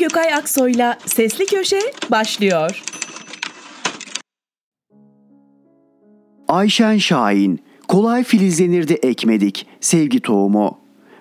Gökay Aksoy'la Sesli Köşe başlıyor. Ayşen Şahin, kolay filizlenirdi ekmedik, sevgi tohumu.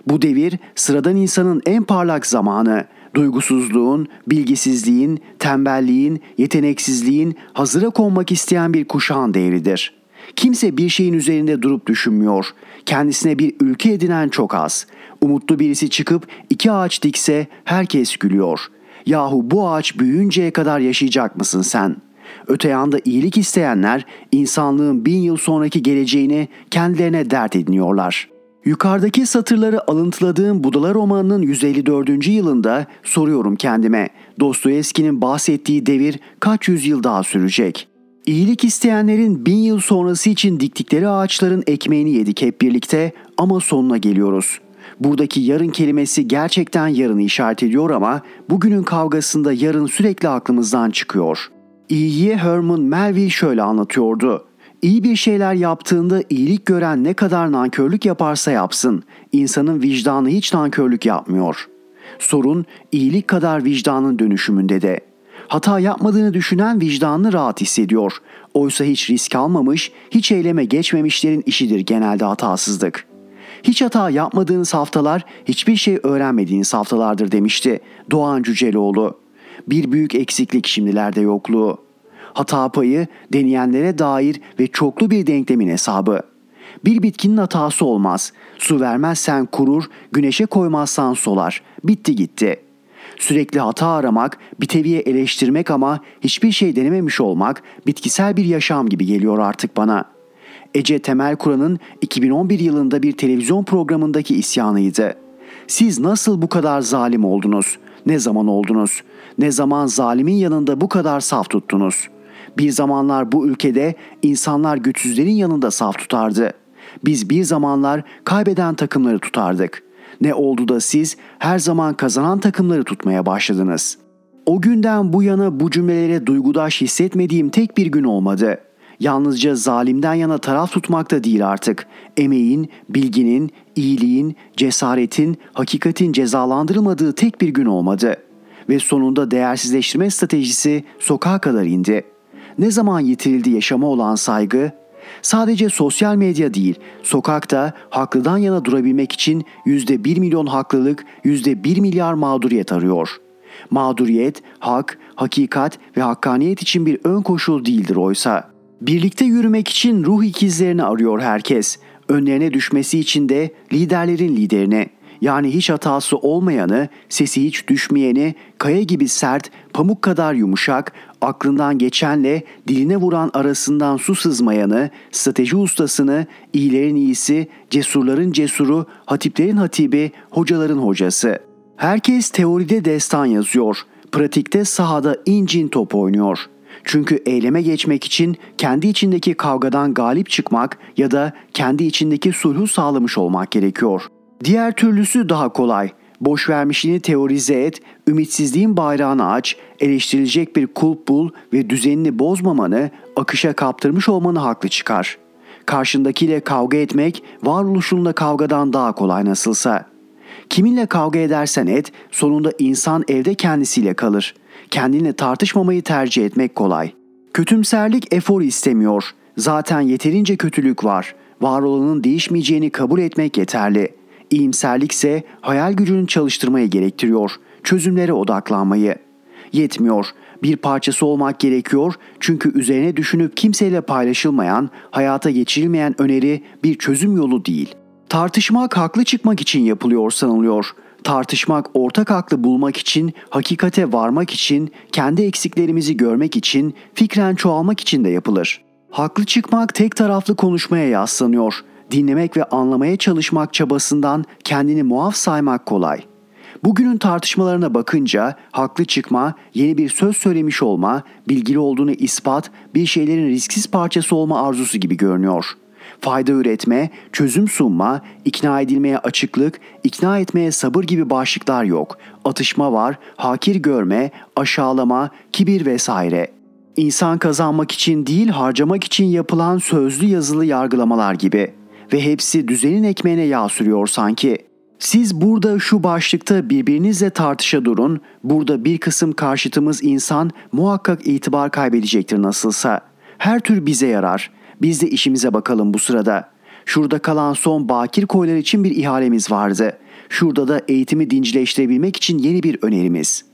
Bu devir sıradan insanın en parlak zamanı. Duygusuzluğun, bilgisizliğin, tembelliğin, yeteneksizliğin hazıra konmak isteyen bir kuşağın devridir. Kimse bir şeyin üzerinde durup düşünmüyor. Kendisine bir ülke edinen çok az. Umutlu birisi çıkıp iki ağaç dikse herkes gülüyor. Yahu bu ağaç büyüyünceye kadar yaşayacak mısın sen?'' Öte yanda iyilik isteyenler insanlığın bin yıl sonraki geleceğini kendilerine dert ediniyorlar. Yukarıdaki satırları alıntıladığım Budala romanının 154. yılında soruyorum kendime. Dostoyevski'nin bahsettiği devir kaç yüzyıl daha sürecek? İyilik isteyenlerin bin yıl sonrası için diktikleri ağaçların ekmeğini yedik hep birlikte ama sonuna geliyoruz. Buradaki yarın kelimesi gerçekten yarını işaret ediyor ama bugünün kavgasında yarın sürekli aklımızdan çıkıyor.'' İyiye Herman Melville şöyle anlatıyordu. İyi bir şeyler yaptığında iyilik gören ne kadar nankörlük yaparsa yapsın, insanın vicdanı hiç nankörlük yapmıyor. Sorun iyilik kadar vicdanın dönüşümünde de. Hata yapmadığını düşünen vicdanını rahat hissediyor. Oysa hiç risk almamış, hiç eyleme geçmemişlerin işidir genelde hatasızlık. Hiç hata yapmadığınız haftalar hiçbir şey öğrenmediğiniz haftalardır demişti Doğan Cüceloğlu bir büyük eksiklik şimdilerde yokluğu. Hata payı deneyenlere dair ve çoklu bir denklemin hesabı. Bir bitkinin hatası olmaz. Su vermezsen kurur, güneşe koymazsan solar. Bitti gitti. Sürekli hata aramak, bir eleştirmek ama hiçbir şey denememiş olmak bitkisel bir yaşam gibi geliyor artık bana. Ece Temel Kur'an'ın 2011 yılında bir televizyon programındaki isyanıydı. Siz nasıl bu kadar zalim oldunuz? Ne zaman oldunuz? Ne zaman zalimin yanında bu kadar saf tuttunuz? Bir zamanlar bu ülkede insanlar güçsüzlerin yanında saf tutardı. Biz bir zamanlar kaybeden takımları tutardık. Ne oldu da siz her zaman kazanan takımları tutmaya başladınız? O günden bu yana bu cümlelere duygudaş hissetmediğim tek bir gün olmadı. Yalnızca zalimden yana taraf tutmak da değil artık. Emeğin, bilginin, iyiliğin, cesaretin, hakikatin cezalandırılmadığı tek bir gün olmadı. Ve sonunda değersizleştirme stratejisi sokağa kadar indi. Ne zaman yitirildi yaşama olan saygı? Sadece sosyal medya değil, sokakta haklıdan yana durabilmek için yüzde bir milyon haklılık, yüzde bir milyar mağduriyet arıyor. Mağduriyet, hak, hakikat ve hakkaniyet için bir ön koşul değildir oysa.'' Birlikte yürümek için ruh ikizlerini arıyor herkes. Önlerine düşmesi için de liderlerin liderini. Yani hiç hatası olmayanı, sesi hiç düşmeyeni, kaya gibi sert, pamuk kadar yumuşak, aklından geçenle diline vuran arasından su sızmayanı, strateji ustasını, iyilerin iyisi, cesurların cesuru, hatiplerin hatibi, hocaların hocası. Herkes teoride destan yazıyor, pratikte sahada incin top oynuyor.'' Çünkü eyleme geçmek için kendi içindeki kavgadan galip çıkmak ya da kendi içindeki sulhu sağlamış olmak gerekiyor. Diğer türlüsü daha kolay. Boş vermişliğini teorize et, ümitsizliğin bayrağını aç, eleştirilecek bir kulp bul ve düzenini bozmamanı, akışa kaptırmış olmanı haklı çıkar. Karşındakiyle kavga etmek varoluşunla kavgadan daha kolay nasılsa. Kiminle kavga edersen et, sonunda insan evde kendisiyle kalır.'' Kendinle tartışmamayı tercih etmek kolay. Kötümserlik efor istemiyor. Zaten yeterince kötülük var. Var olanın değişmeyeceğini kabul etmek yeterli. İyimserlikse hayal gücünü çalıştırmayı gerektiriyor. Çözümlere odaklanmayı. Yetmiyor. Bir parçası olmak gerekiyor çünkü üzerine düşünüp kimseyle paylaşılmayan, hayata geçirilmeyen öneri bir çözüm yolu değil. Tartışmak haklı çıkmak için yapılıyor sanılıyor tartışmak, ortak aklı bulmak için, hakikate varmak için, kendi eksiklerimizi görmek için, fikren çoğalmak için de yapılır. Haklı çıkmak tek taraflı konuşmaya yaslanıyor. Dinlemek ve anlamaya çalışmak çabasından kendini muaf saymak kolay. Bugünün tartışmalarına bakınca haklı çıkma, yeni bir söz söylemiş olma, bilgili olduğunu ispat, bir şeylerin risksiz parçası olma arzusu gibi görünüyor.'' Fayda üretme, çözüm sunma, ikna edilmeye açıklık, ikna etmeye sabır gibi başlıklar yok. Atışma var, hakir görme, aşağılama, kibir vesaire. İnsan kazanmak için değil harcamak için yapılan sözlü yazılı yargılamalar gibi. Ve hepsi düzenin ekmeğine yağ sürüyor sanki. Siz burada şu başlıkta birbirinizle tartışa durun. Burada bir kısım karşıtımız insan muhakkak itibar kaybedecektir nasılsa. Her tür bize yarar. Biz de işimize bakalım bu sırada. Şurada kalan son bakir koylar için bir ihalemiz vardı. Şurada da eğitimi dincileştirebilmek için yeni bir önerimiz.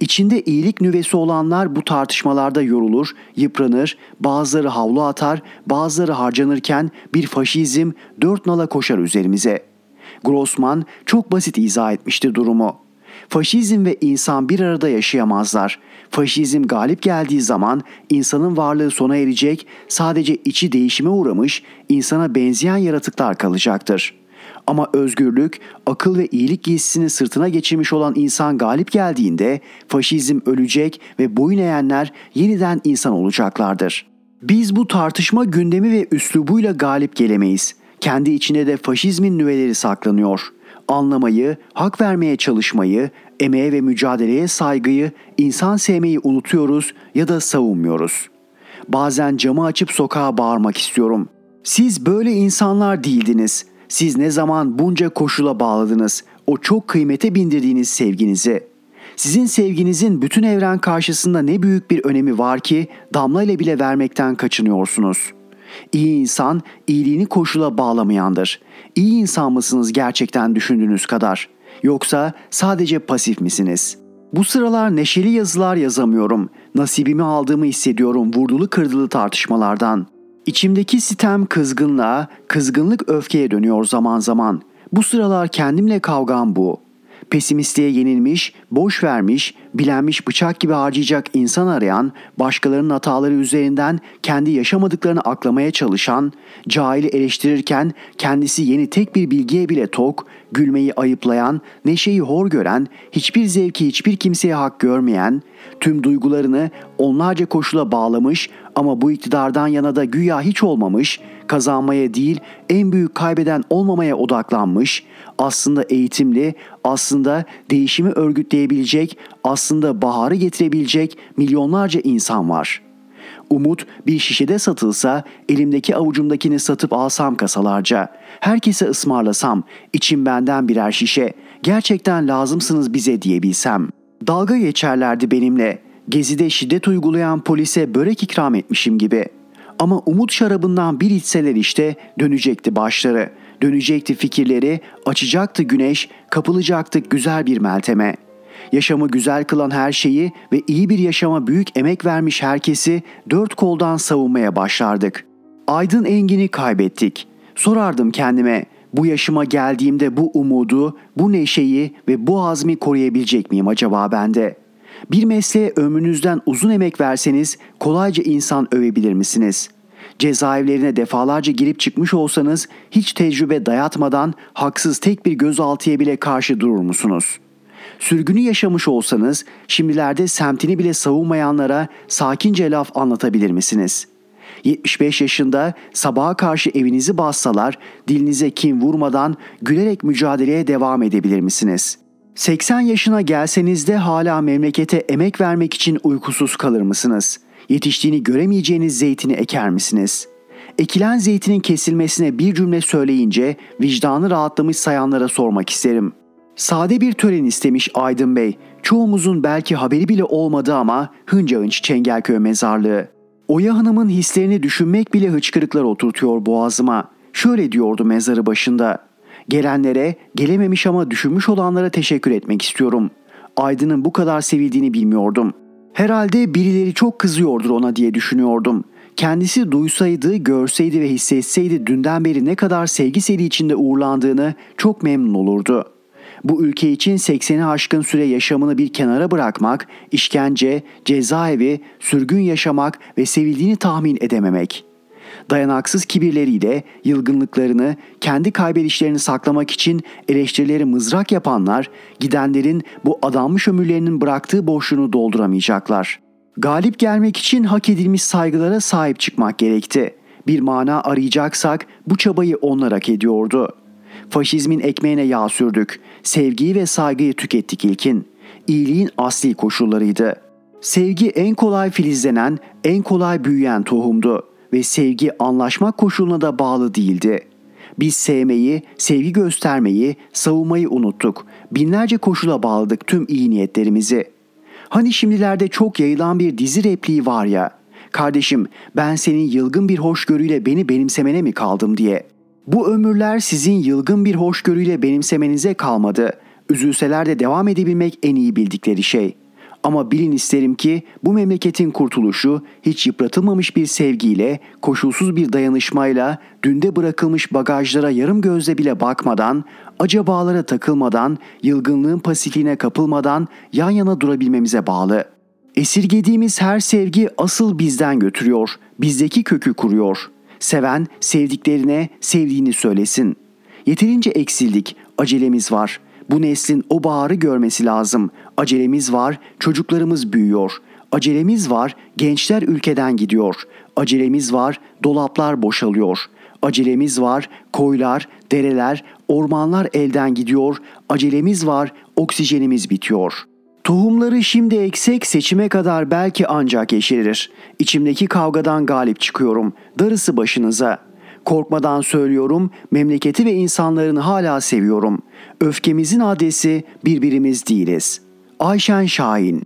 İçinde iyilik nüvesi olanlar bu tartışmalarda yorulur, yıpranır, bazıları havlu atar, bazıları harcanırken bir faşizm dört nala koşar üzerimize. Grossman çok basit izah etmişti durumu. Faşizm ve insan bir arada yaşayamazlar. Faşizm galip geldiği zaman insanın varlığı sona erecek, sadece içi değişime uğramış, insana benzeyen yaratıklar kalacaktır. Ama özgürlük, akıl ve iyilik giysisini sırtına geçirmiş olan insan galip geldiğinde faşizm ölecek ve boyun eğenler yeniden insan olacaklardır. Biz bu tartışma gündemi ve üslubuyla galip gelemeyiz. Kendi içinde de faşizmin nüveleri saklanıyor. Anlamayı, hak vermeye çalışmayı, emeğe ve mücadeleye saygıyı, insan sevmeyi unutuyoruz ya da savunmuyoruz. Bazen camı açıp sokağa bağırmak istiyorum. Siz böyle insanlar değildiniz. Siz ne zaman bunca koşula bağladınız o çok kıymete bindirdiğiniz sevginizi. Sizin sevginizin bütün evren karşısında ne büyük bir önemi var ki damla ile bile vermekten kaçınıyorsunuz.'' İyi insan iyiliğini koşula bağlamayandır. İyi insan mısınız gerçekten düşündüğünüz kadar? Yoksa sadece pasif misiniz? Bu sıralar neşeli yazılar yazamıyorum. Nasibimi aldığımı hissediyorum vurdulu kırdılı tartışmalardan. İçimdeki sitem kızgınlığa, kızgınlık öfkeye dönüyor zaman zaman. Bu sıralar kendimle kavgam bu. Pesimistliğe yenilmiş, boş vermiş, bilenmiş bıçak gibi harcayacak insan arayan, başkalarının hataları üzerinden kendi yaşamadıklarını aklamaya çalışan, cahili eleştirirken kendisi yeni tek bir bilgiye bile tok, gülmeyi ayıplayan, neşeyi hor gören, hiçbir zevki hiçbir kimseye hak görmeyen, tüm duygularını onlarca koşula bağlamış ama bu iktidardan yana da güya hiç olmamış, kazanmaya değil en büyük kaybeden olmamaya odaklanmış, aslında eğitimli, aslında değişimi örgütleyebilecek, aslında baharı getirebilecek milyonlarca insan var. Umut bir şişede satılsa elimdeki avucumdakini satıp alsam kasalarca. Herkese ısmarlasam, içim benden birer şişe. Gerçekten lazımsınız bize diyebilsem. Dalga geçerlerdi benimle. Gezide şiddet uygulayan polise börek ikram etmişim gibi. Ama umut şarabından bir içseler işte dönecekti başları. Dönecekti fikirleri, açacaktı güneş, kapılacaktık güzel bir melteme. Yaşamı güzel kılan her şeyi ve iyi bir yaşama büyük emek vermiş herkesi dört koldan savunmaya başlardık. Aydın Engin'i kaybettik. Sorardım kendime, bu yaşıma geldiğimde bu umudu, bu neşeyi ve bu azmi koruyabilecek miyim acaba bende? Bir mesleğe ömrünüzden uzun emek verseniz kolayca insan övebilir misiniz? Cezaevlerine defalarca girip çıkmış olsanız hiç tecrübe dayatmadan haksız tek bir gözaltıya bile karşı durur musunuz? Sürgünü yaşamış olsanız şimdilerde semtini bile savunmayanlara sakince laf anlatabilir misiniz?'' 75 yaşında sabaha karşı evinizi bassalar dilinize kin vurmadan gülerek mücadeleye devam edebilir misiniz? 80 yaşına gelseniz de hala memlekete emek vermek için uykusuz kalır mısınız? Yetiştiğini göremeyeceğiniz zeytini eker misiniz? Ekilen zeytinin kesilmesine bir cümle söyleyince vicdanı rahatlamış sayanlara sormak isterim. Sade bir tören istemiş Aydın Bey. Çoğumuzun belki haberi bile olmadı ama hınca hınç Çengelköy mezarlığı. Oya Hanım'ın hislerini düşünmek bile hıçkırıklar oturtuyor boğazıma. Şöyle diyordu mezarı başında. Gelenlere, gelememiş ama düşünmüş olanlara teşekkür etmek istiyorum. Aydın'ın bu kadar sevildiğini bilmiyordum. Herhalde birileri çok kızıyordur ona diye düşünüyordum. Kendisi duysaydı, görseydi ve hissetseydi dünden beri ne kadar sevgi seri içinde uğurlandığını çok memnun olurdu. Bu ülke için 80'i aşkın süre yaşamını bir kenara bırakmak, işkence, cezaevi, sürgün yaşamak ve sevildiğini tahmin edememek. Dayanaksız kibirleriyle yılgınlıklarını, kendi kaybedişlerini saklamak için eleştirileri mızrak yapanlar, gidenlerin bu adanmış ömürlerinin bıraktığı boşluğunu dolduramayacaklar. Galip gelmek için hak edilmiş saygılara sahip çıkmak gerekti. Bir mana arayacaksak bu çabayı onlar hak ediyordu. Faşizmin ekmeğine yağ sürdük. Sevgiyi ve saygıyı tükettik ilkin. İyiliğin asli koşullarıydı. Sevgi en kolay filizlenen, en kolay büyüyen tohumdu ve sevgi anlaşmak koşuluna da bağlı değildi. Biz sevmeyi, sevgi göstermeyi, savunmayı unuttuk. Binlerce koşula bağladık tüm iyi niyetlerimizi. Hani şimdilerde çok yayılan bir dizi repliği var ya. Kardeşim ben senin yılgın bir hoşgörüyle beni benimsemene mi kaldım diye. Bu ömürler sizin yılgın bir hoşgörüyle benimsemenize kalmadı. Üzülseler de devam edebilmek en iyi bildikleri şey.'' Ama bilin isterim ki bu memleketin kurtuluşu hiç yıpratılmamış bir sevgiyle, koşulsuz bir dayanışmayla, dünde bırakılmış bagajlara yarım gözle bile bakmadan, acabalara takılmadan, yılgınlığın pasifliğine kapılmadan yan yana durabilmemize bağlı. Esirgediğimiz her sevgi asıl bizden götürüyor, bizdeki kökü kuruyor. Seven sevdiklerine sevdiğini söylesin. Yeterince eksildik, acelemiz var.'' Bu neslin o baharı görmesi lazım. Acelemiz var, çocuklarımız büyüyor. Acelemiz var, gençler ülkeden gidiyor. Acelemiz var, dolaplar boşalıyor. Acelemiz var, koylar, dereler, ormanlar elden gidiyor. Acelemiz var, oksijenimiz bitiyor. Tohumları şimdi eksek seçime kadar belki ancak yeşerir. İçimdeki kavgadan galip çıkıyorum. Darısı başınıza.'' Korkmadan söylüyorum, memleketi ve insanlarını hala seviyorum. Öfkemizin adresi birbirimiz değiliz. Ayşen Şahin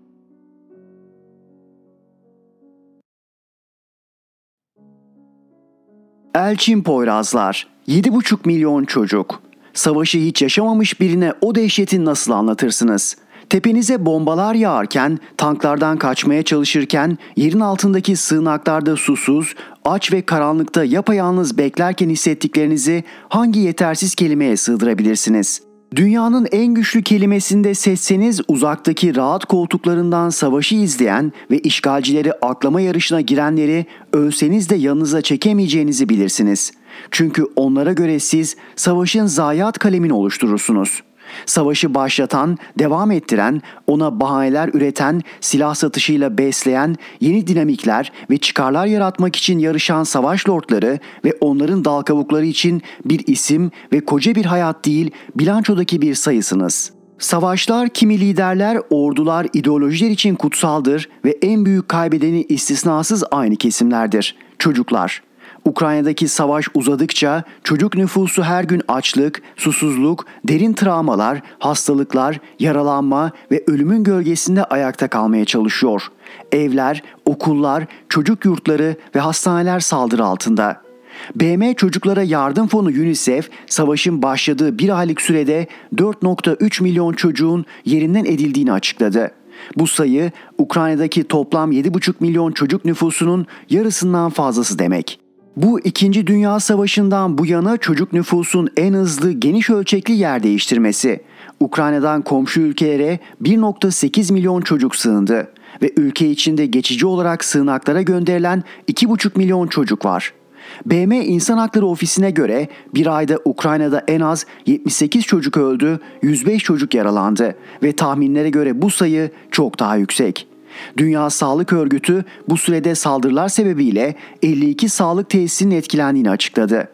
Elçin Poyrazlar 7,5 milyon çocuk. Savaşı hiç yaşamamış birine o dehşeti nasıl anlatırsınız?'' Tepenize bombalar yağarken, tanklardan kaçmaya çalışırken, yerin altındaki sığınaklarda susuz, aç ve karanlıkta yapayalnız beklerken hissettiklerinizi hangi yetersiz kelimeye sığdırabilirsiniz? Dünyanın en güçlü kelimesinde seçseniz uzaktaki rahat koltuklarından savaşı izleyen ve işgalcileri aklama yarışına girenleri ölseniz de yanınıza çekemeyeceğinizi bilirsiniz. Çünkü onlara göre siz savaşın zayiat kalemini oluşturursunuz.'' Savaşı başlatan, devam ettiren, ona bahaneler üreten, silah satışıyla besleyen, yeni dinamikler ve çıkarlar yaratmak için yarışan savaş lordları ve onların dal kavukları için bir isim ve koca bir hayat değil, bilançodaki bir sayısınız.'' Savaşlar kimi liderler, ordular, ideolojiler için kutsaldır ve en büyük kaybedeni istisnasız aynı kesimlerdir. Çocuklar. Ukrayna'daki savaş uzadıkça çocuk nüfusu her gün açlık, susuzluk, derin travmalar, hastalıklar, yaralanma ve ölümün gölgesinde ayakta kalmaya çalışıyor. Evler, okullar, çocuk yurtları ve hastaneler saldırı altında. BM Çocuklara Yardım Fonu UNICEF savaşın başladığı bir aylık sürede 4.3 milyon çocuğun yerinden edildiğini açıkladı. Bu sayı Ukrayna'daki toplam 7,5 milyon çocuk nüfusunun yarısından fazlası demek. Bu 2. Dünya Savaşı'ndan bu yana çocuk nüfusun en hızlı geniş ölçekli yer değiştirmesi. Ukrayna'dan komşu ülkelere 1.8 milyon çocuk sığındı ve ülke içinde geçici olarak sığınaklara gönderilen 2,5 milyon çocuk var. BM İnsan Hakları Ofisi'ne göre bir ayda Ukrayna'da en az 78 çocuk öldü, 105 çocuk yaralandı ve tahminlere göre bu sayı çok daha yüksek. Dünya Sağlık Örgütü bu sürede saldırılar sebebiyle 52 sağlık tesisinin etkilendiğini açıkladı.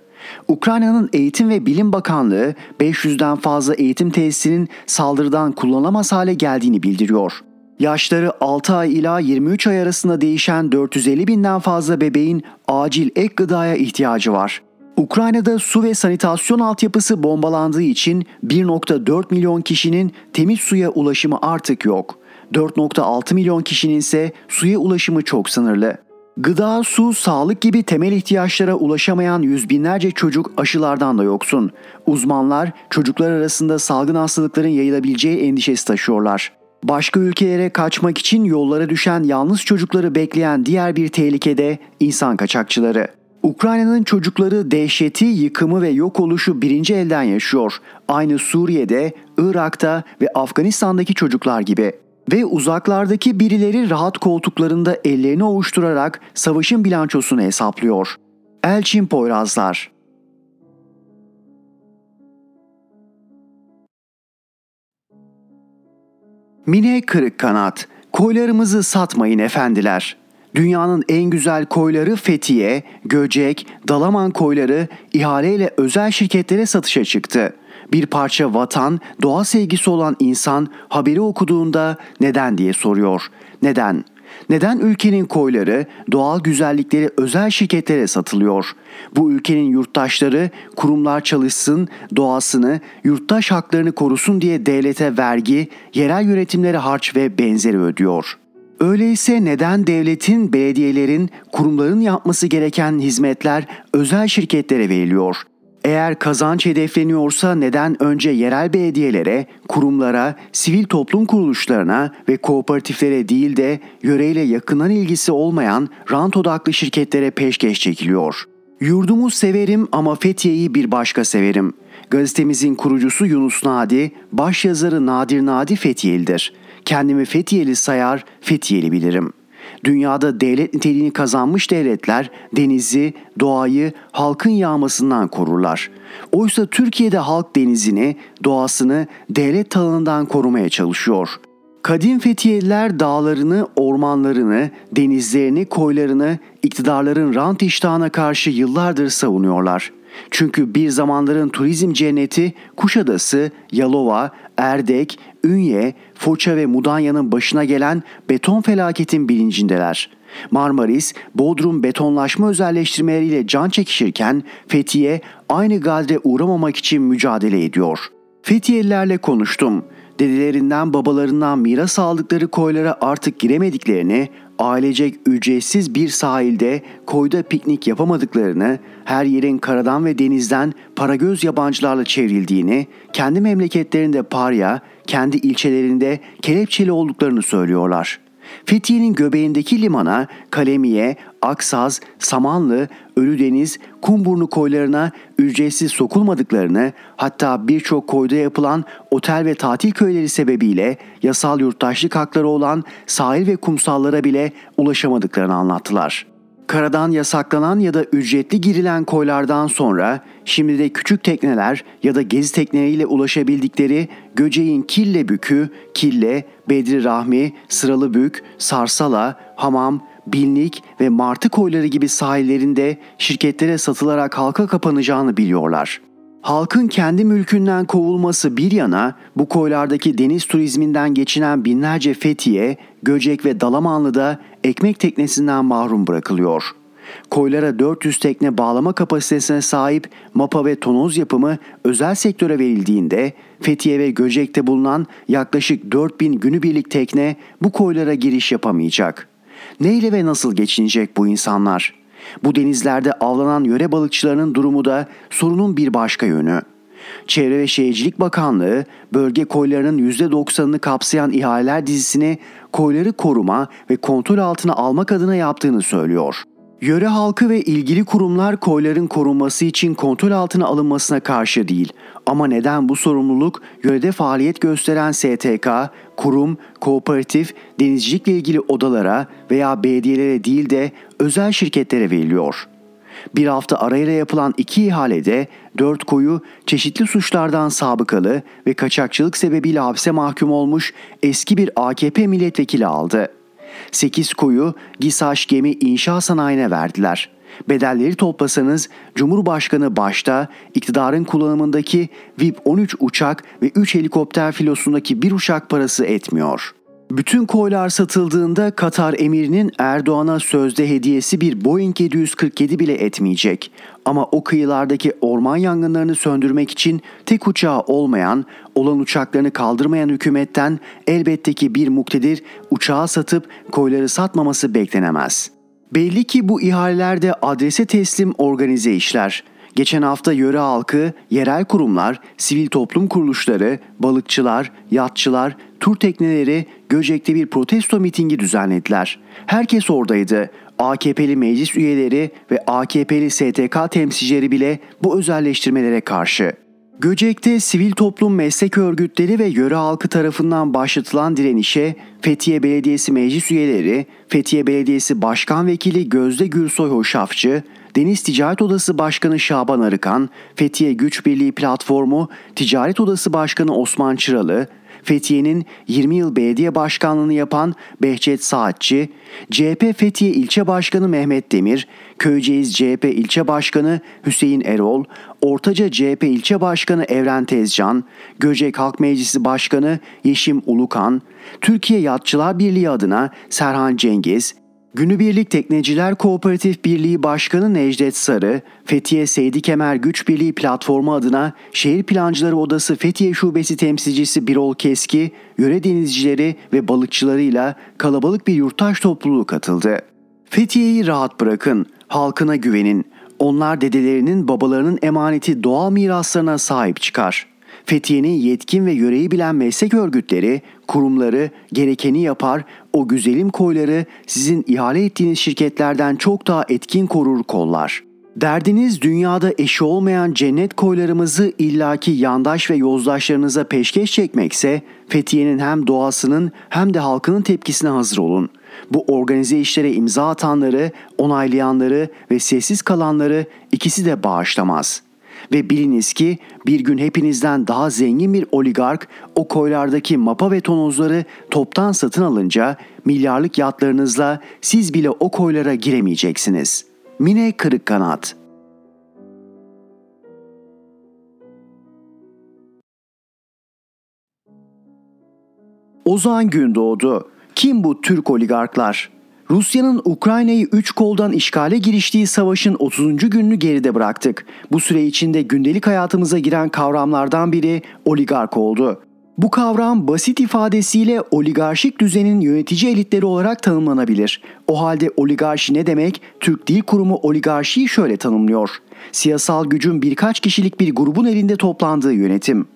Ukrayna'nın Eğitim ve Bilim Bakanlığı 500'den fazla eğitim tesisinin saldırıdan kullanılamaz hale geldiğini bildiriyor. Yaşları 6 ay ila 23 ay arasında değişen 450 binden fazla bebeğin acil ek gıdaya ihtiyacı var. Ukrayna'da su ve sanitasyon altyapısı bombalandığı için 1.4 milyon kişinin temiz suya ulaşımı artık yok. 4.6 milyon kişinin ise suya ulaşımı çok sınırlı. Gıda, su, sağlık gibi temel ihtiyaçlara ulaşamayan yüz binlerce çocuk aşılardan da yoksun. Uzmanlar çocuklar arasında salgın hastalıkların yayılabileceği endişesi taşıyorlar. Başka ülkelere kaçmak için yollara düşen yalnız çocukları bekleyen diğer bir tehlike de insan kaçakçıları. Ukrayna'nın çocukları dehşeti, yıkımı ve yok oluşu birinci elden yaşıyor. Aynı Suriye'de, Irak'ta ve Afganistan'daki çocuklar gibi ve uzaklardaki birileri rahat koltuklarında ellerini ovuşturarak savaşın bilançosunu hesaplıyor. Elçin Poyrazlar Mine kırık kanat, koylarımızı satmayın efendiler. Dünyanın en güzel koyları Fethiye, Göcek, Dalaman koyları ihaleyle özel şirketlere satışa çıktı bir parça vatan, doğa sevgisi olan insan haberi okuduğunda neden diye soruyor. Neden? Neden ülkenin koyları, doğal güzellikleri özel şirketlere satılıyor? Bu ülkenin yurttaşları kurumlar çalışsın, doğasını, yurttaş haklarını korusun diye devlete vergi, yerel yönetimlere harç ve benzeri ödüyor. Öyleyse neden devletin, belediyelerin, kurumların yapması gereken hizmetler özel şirketlere veriliyor? Eğer kazanç hedefleniyorsa neden önce yerel belediyelere, kurumlara, sivil toplum kuruluşlarına ve kooperatiflere değil de yöreyle yakından ilgisi olmayan rant odaklı şirketlere peşkeş çekiliyor? Yurdumu severim ama Fethiye'yi bir başka severim. Gazetemizin kurucusu Yunus Nadi, başyazarı Nadir Nadi Fethiyelidir. Kendimi Fethiyeli sayar, Fethiyeli bilirim.'' Dünyada devlet niteliğini kazanmış devletler denizi, doğayı halkın yağmasından korurlar. Oysa Türkiye'de halk denizini, doğasını devlet talanından korumaya çalışıyor. Kadim Fethiyeliler dağlarını, ormanlarını, denizlerini, koylarını iktidarların rant iştahına karşı yıllardır savunuyorlar. Çünkü bir zamanların turizm cenneti Kuşadası, Yalova, Erdek, Ünye, Foça ve Mudanya'nın başına gelen beton felaketin bilincindeler. Marmaris, Bodrum betonlaşma özelleştirmeleriyle can çekişirken Fethiye aynı gadre uğramamak için mücadele ediyor. Fethiyelilerle konuştum. Dedelerinden babalarından miras aldıkları koylara artık giremediklerini, ailecek ücretsiz bir sahilde koyda piknik yapamadıklarını, her yerin karadan ve denizden paragöz yabancılarla çevrildiğini, kendi memleketlerinde parya, kendi ilçelerinde kelepçeli olduklarını söylüyorlar. Fethiye'nin göbeğindeki limana Kalemiye, Aksaz, Samanlı, Ölüdeniz, Kumburnu koylarına ücretsiz sokulmadıklarını hatta birçok koyda yapılan otel ve tatil köyleri sebebiyle yasal yurttaşlık hakları olan sahil ve kumsallara bile ulaşamadıklarını anlattılar. Karadan yasaklanan ya da ücretli girilen koylardan sonra şimdi de küçük tekneler ya da gezi tekneleriyle ulaşabildikleri Göceğin Kille Bükü, Kille, Bedri Rahmi, Sıralıbük, Sarsala, Hamam, Bilnik ve Martı koyları gibi sahillerinde şirketlere satılarak halka kapanacağını biliyorlar. Halkın kendi mülkünden kovulması bir yana bu koylardaki deniz turizminden geçinen binlerce Fethiye, Göcek ve Dalamanlı'da ekmek teknesinden mahrum bırakılıyor. Koylara 400 tekne bağlama kapasitesine sahip mapa ve tonoz yapımı özel sektöre verildiğinde Fethiye ve Göcek'te bulunan yaklaşık 4000 günübirlik tekne bu koylara giriş yapamayacak. Neyle ve nasıl geçinecek bu insanlar?'' Bu denizlerde avlanan yöre balıkçılarının durumu da sorunun bir başka yönü. Çevre ve Şehircilik Bakanlığı bölge koylarının %90'ını kapsayan ihaleler dizisini koyları koruma ve kontrol altına almak adına yaptığını söylüyor. Yöre halkı ve ilgili kurumlar koyların korunması için kontrol altına alınmasına karşı değil. Ama neden bu sorumluluk yörede faaliyet gösteren STK, kurum, kooperatif, denizcilikle ilgili odalara veya belediyelere değil de özel şirketlere veriliyor? Bir hafta arayla yapılan iki ihalede dört koyu çeşitli suçlardan sabıkalı ve kaçakçılık sebebiyle hapse mahkum olmuş eski bir AKP milletvekili aldı. 8 koyu GİSAŞ gemi inşa sanayine verdiler. Bedelleri toplasanız Cumhurbaşkanı başta iktidarın kullanımındaki VIP 13 uçak ve 3 helikopter filosundaki bir uçak parası etmiyor.'' Bütün koylar satıldığında Katar emirinin Erdoğan'a sözde hediyesi bir Boeing 747 bile etmeyecek. Ama o kıyılardaki orman yangınlarını söndürmek için tek uçağı olmayan, olan uçaklarını kaldırmayan hükümetten elbette ki bir muktedir uçağı satıp koyları satmaması beklenemez. Belli ki bu ihalelerde adrese teslim organize işler. Geçen hafta yöre halkı, yerel kurumlar, sivil toplum kuruluşları, balıkçılar, yatçılar, tur tekneleri Göcek'te bir protesto mitingi düzenlediler. Herkes oradaydı. AKP'li meclis üyeleri ve AKP'li STK temsilcileri bile bu özelleştirmelere karşı. Göcek'te sivil toplum meslek örgütleri ve yöre halkı tarafından başlatılan direnişe Fethiye Belediyesi meclis üyeleri, Fethiye Belediyesi Başkan Vekili Gözde Gürsoy Hoşafçı, Deniz Ticaret Odası Başkanı Şaban Arıkan, Fethiye Güç Birliği Platformu Ticaret Odası Başkanı Osman Çıralı, Fethiye'nin 20 yıl belediye başkanlığını yapan Behçet Saatçi, CHP Fethiye İlçe Başkanı Mehmet Demir, Köyceğiz CHP İlçe Başkanı Hüseyin Erol, Ortaca CHP İlçe Başkanı Evren Tezcan, Göcek Halk Meclisi Başkanı Yeşim Ulukan, Türkiye Yatçılar Birliği adına Serhan Cengiz, Günübirlik Tekneciler Kooperatif Birliği Başkanı Necdet Sarı, Fethiye Seydi Kemer Güç Birliği Platformu adına Şehir Plancıları Odası Fethiye Şubesi temsilcisi Birol Keski, yöre denizcileri ve balıkçılarıyla kalabalık bir yurttaş topluluğu katıldı. Fethiye'yi rahat bırakın, halkına güvenin. Onlar dedelerinin babalarının emaneti doğal miraslarına sahip çıkar. Fethiye'nin yetkin ve yöreyi bilen meslek örgütleri, kurumları gerekeni yapar, o güzelim koyları sizin ihale ettiğiniz şirketlerden çok daha etkin korur kollar. Derdiniz dünyada eşi olmayan cennet koylarımızı illaki yandaş ve yozdaşlarınıza peşkeş çekmekse, Fethiye'nin hem doğasının hem de halkının tepkisine hazır olun. Bu organize işlere imza atanları, onaylayanları ve sessiz kalanları ikisi de bağışlamaz.'' Ve biliniz ki bir gün hepinizden daha zengin bir oligark o koylardaki mapa ve tonozları toptan satın alınca milyarlık yatlarınızla siz bile o koylara giremeyeceksiniz. Mine Kırık Kanat Ozan Gündoğdu Kim bu Türk oligarklar? Rusya'nın Ukrayna'yı 3 koldan işgale giriştiği savaşın 30. gününü geride bıraktık. Bu süre içinde gündelik hayatımıza giren kavramlardan biri oligark oldu. Bu kavram basit ifadesiyle oligarşik düzenin yönetici elitleri olarak tanımlanabilir. O halde oligarşi ne demek? Türk Dil Kurumu oligarşiyi şöyle tanımlıyor. Siyasal gücün birkaç kişilik bir grubun elinde toplandığı yönetim.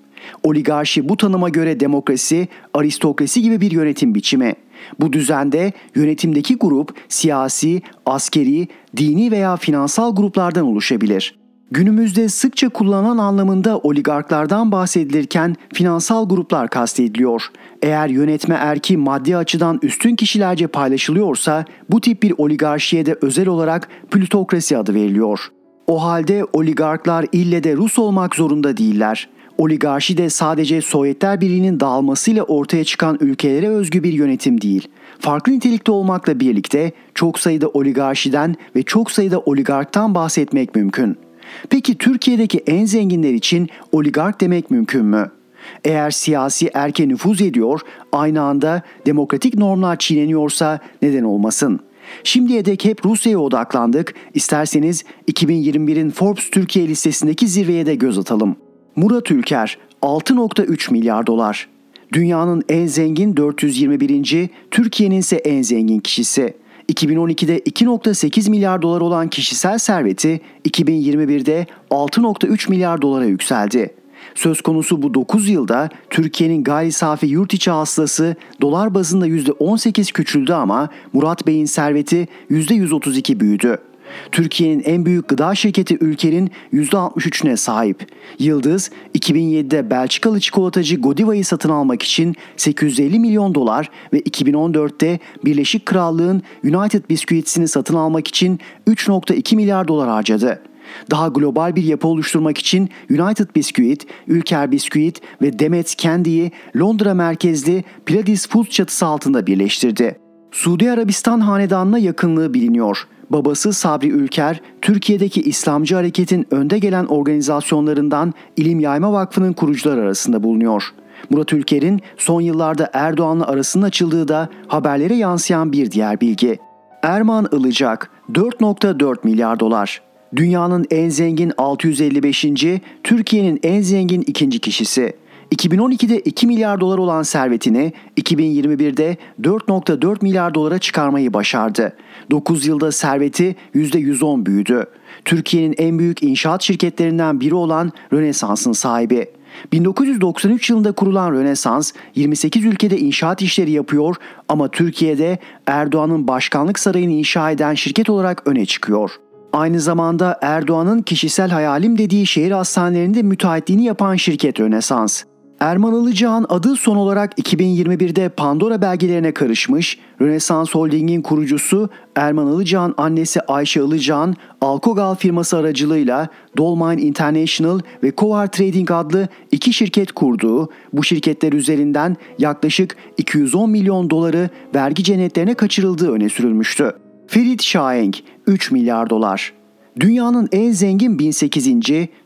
Oligarşi bu tanıma göre demokrasi, aristokrasi gibi bir yönetim biçimi. Bu düzende yönetimdeki grup siyasi, askeri, dini veya finansal gruplardan oluşabilir. Günümüzde sıkça kullanılan anlamında oligarklardan bahsedilirken finansal gruplar kastediliyor. Eğer yönetme erki maddi açıdan üstün kişilerce paylaşılıyorsa bu tip bir oligarşiye de özel olarak plutokrasi adı veriliyor. O halde oligarklar ille de Rus olmak zorunda değiller. Oligarşi de sadece Sovyetler Birliği'nin dağılmasıyla ortaya çıkan ülkelere özgü bir yönetim değil. Farklı nitelikte olmakla birlikte çok sayıda oligarşiden ve çok sayıda oligarktan bahsetmek mümkün. Peki Türkiye'deki en zenginler için oligark demek mümkün mü? Eğer siyasi erke nüfuz ediyor, aynı anda demokratik normlar çiğneniyorsa neden olmasın? Şimdiye dek hep Rusya'ya odaklandık. İsterseniz 2021'in Forbes Türkiye listesindeki zirveye de göz atalım. Murat Ülker 6.3 milyar dolar. Dünyanın en zengin 421. Türkiye'nin ise en zengin kişisi. 2012'de 2.8 milyar dolar olan kişisel serveti 2021'de 6.3 milyar dolara yükseldi. Söz konusu bu 9 yılda Türkiye'nin gayri safi yurt içi hasılası dolar bazında %18 küçüldü ama Murat Bey'in serveti %132 büyüdü. Türkiye'nin en büyük gıda şirketi Ülker'in %63'üne sahip. Yıldız 2007'de Belçikalı çikolatacı Godiva'yı satın almak için 850 milyon dolar ve 2014'te Birleşik Krallığın United Biscuits'ini satın almak için 3.2 milyar dolar harcadı. Daha global bir yapı oluşturmak için United Biscuit, Ülker Biscuit ve Demet Candy'yi Londra merkezli Pilates Foods çatısı altında birleştirdi. Suudi Arabistan hanedanına yakınlığı biliniyor. Babası Sabri Ülker, Türkiye'deki İslamcı hareketin önde gelen organizasyonlarından İlim Yayma Vakfı'nın kurucular arasında bulunuyor. Murat Ülker'in son yıllarda Erdoğan'la arasının açıldığı da haberlere yansıyan bir diğer bilgi. Erman Ilıcak 4.4 milyar dolar. Dünyanın en zengin 655. Türkiye'nin en zengin ikinci kişisi. 2012'de 2 milyar dolar olan servetini 2021'de 4.4 milyar dolara çıkarmayı başardı. 9 yılda serveti %110 büyüdü. Türkiye'nin en büyük inşaat şirketlerinden biri olan Rönesans'ın sahibi. 1993 yılında kurulan Rönesans 28 ülkede inşaat işleri yapıyor ama Türkiye'de Erdoğan'ın başkanlık sarayını inşa eden şirket olarak öne çıkıyor. Aynı zamanda Erdoğan'ın kişisel hayalim dediği şehir hastanelerinde müteahhitliğini yapan şirket Rönesans. Erman Ilıcan adı son olarak 2021'de Pandora belgelerine karışmış. Rönesans Holding'in kurucusu Erman Ilıcan annesi Ayşe Ilıcan, Alkogal firması aracılığıyla Dolmine International ve Covar Trading adlı iki şirket kurduğu, bu şirketler üzerinden yaklaşık 210 milyon doları vergi cennetlerine kaçırıldığı öne sürülmüştü. Ferit Şahenk 3 milyar dolar. Dünyanın en zengin 1008.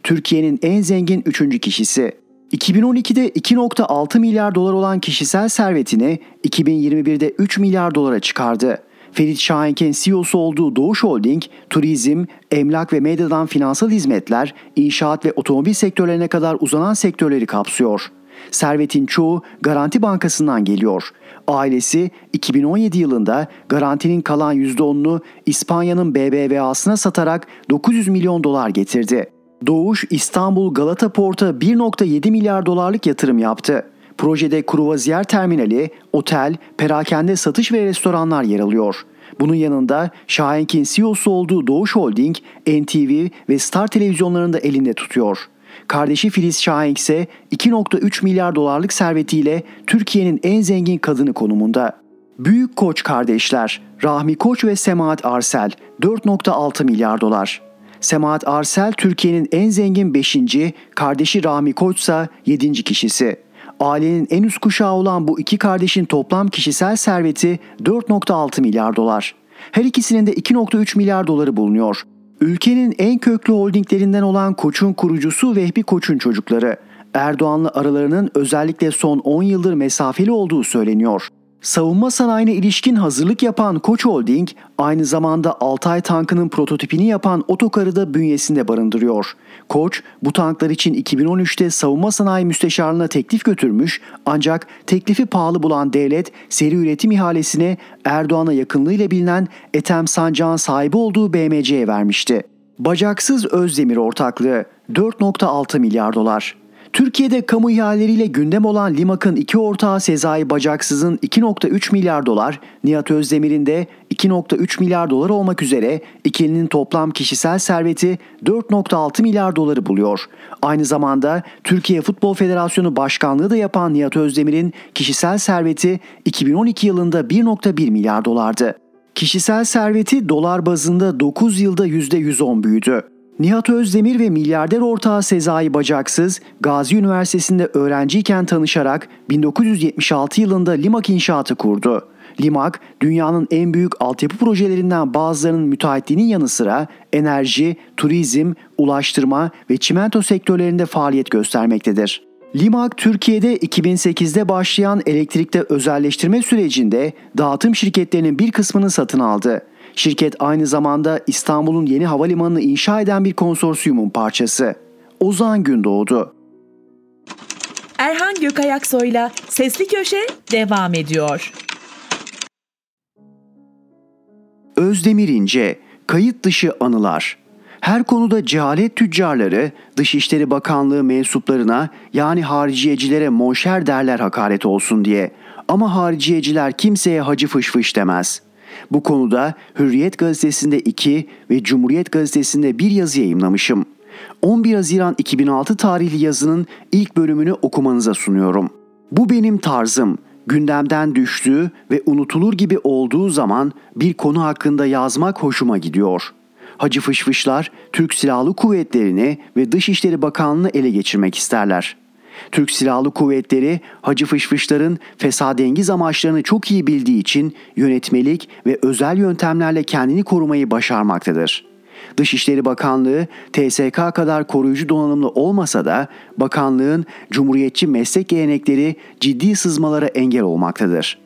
Türkiye'nin en zengin 3. kişisi. 2012'de 2.6 milyar dolar olan kişisel servetini 2021'de 3 milyar dolara çıkardı. Ferit Şahenk'in CEO'su olduğu Doğuş Holding, turizm, emlak ve medyadan finansal hizmetler, inşaat ve otomobil sektörlerine kadar uzanan sektörleri kapsıyor. Servetin çoğu Garanti Bankası'ndan geliyor. Ailesi 2017 yılında garantinin kalan %10'unu İspanya'nın BBVA'sına satarak 900 milyon dolar getirdi. Doğuş İstanbul Galata Port'a 1.7 milyar dolarlık yatırım yaptı. Projede kruvaziyer terminali, otel, perakende satış ve restoranlar yer alıyor. Bunun yanında Şahenk'in CEO'su olduğu Doğuş Holding, NTV ve Star televizyonlarını da elinde tutuyor. Kardeşi Filiz Şahenk ise 2.3 milyar dolarlık servetiyle Türkiye'nin en zengin kadını konumunda. Büyük Koç kardeşler Rahmi Koç ve Semahat Arsel 4.6 milyar dolar. Semahat Arsel Türkiye'nin en zengin 5. kardeşi Rahmi Koç ise 7. kişisi. Ailenin en üst kuşağı olan bu iki kardeşin toplam kişisel serveti 4.6 milyar dolar. Her ikisinin de 2.3 milyar doları bulunuyor. Ülkenin en köklü holdinglerinden olan Koç'un kurucusu Vehbi Koç'un çocukları. Erdoğan'la aralarının özellikle son 10 yıldır mesafeli olduğu söyleniyor. Savunma sanayine ilişkin hazırlık yapan Koç Holding aynı zamanda Altay tankının prototipini yapan otokarı da bünyesinde barındırıyor. Koç bu tanklar için 2013'te savunma sanayi müsteşarlığına teklif götürmüş ancak teklifi pahalı bulan devlet seri üretim ihalesine Erdoğan'a yakınlığıyla bilinen Ethem Sancak'ın sahibi olduğu BMC'ye vermişti. Bacaksız Özdemir ortaklığı 4.6 milyar dolar. Türkiye'de kamu ihaleleriyle gündem olan Limak'ın iki ortağı Sezai Bacaksız'ın 2.3 milyar dolar, Nihat Özdemir'in de 2.3 milyar dolar olmak üzere ikilinin toplam kişisel serveti 4.6 milyar doları buluyor. Aynı zamanda Türkiye Futbol Federasyonu Başkanlığı da yapan Nihat Özdemir'in kişisel serveti 2012 yılında 1.1 milyar dolardı. Kişisel serveti dolar bazında 9 yılda %110 büyüdü. Nihat Özdemir ve milyarder ortağı Sezai Bacaksız, Gazi Üniversitesi'nde öğrenciyken tanışarak 1976 yılında Limak İnşaatı kurdu. Limak, dünyanın en büyük altyapı projelerinden bazılarının müteahhitliğinin yanı sıra enerji, turizm, ulaştırma ve çimento sektörlerinde faaliyet göstermektedir. Limak, Türkiye'de 2008'de başlayan elektrikte özelleştirme sürecinde dağıtım şirketlerinin bir kısmını satın aldı. Şirket aynı zamanda İstanbul'un yeni havalimanını inşa eden bir konsorsiyumun parçası. Ozan Gündoğdu Erhan Gökayaksoy'la Sesli Köşe devam ediyor. Özdemir İnce, kayıt dışı anılar. Her konuda cehalet tüccarları Dışişleri Bakanlığı mensuplarına yani hariciyecilere monşer derler hakaret olsun diye. Ama hariciyeciler kimseye hacı fış fış demez.'' Bu konuda Hürriyet gazetesinde 2 ve Cumhuriyet gazetesinde bir yazı yayımlamışım. 11 Haziran 2006 tarihli yazının ilk bölümünü okumanıza sunuyorum. Bu benim tarzım. Gündemden düştüğü ve unutulur gibi olduğu zaman bir konu hakkında yazmak hoşuma gidiyor. Hacı Fışfışlar Türk Silahlı Kuvvetleri'ni ve Dışişleri Bakanlığı'nı ele geçirmek isterler. Türk Silahlı Kuvvetleri Hacı Fışfışların fesadengiz amaçlarını çok iyi bildiği için yönetmelik ve özel yöntemlerle kendini korumayı başarmaktadır. Dışişleri Bakanlığı TSK kadar koruyucu donanımlı olmasa da bakanlığın cumhuriyetçi meslek gelenekleri ciddi sızmalara engel olmaktadır.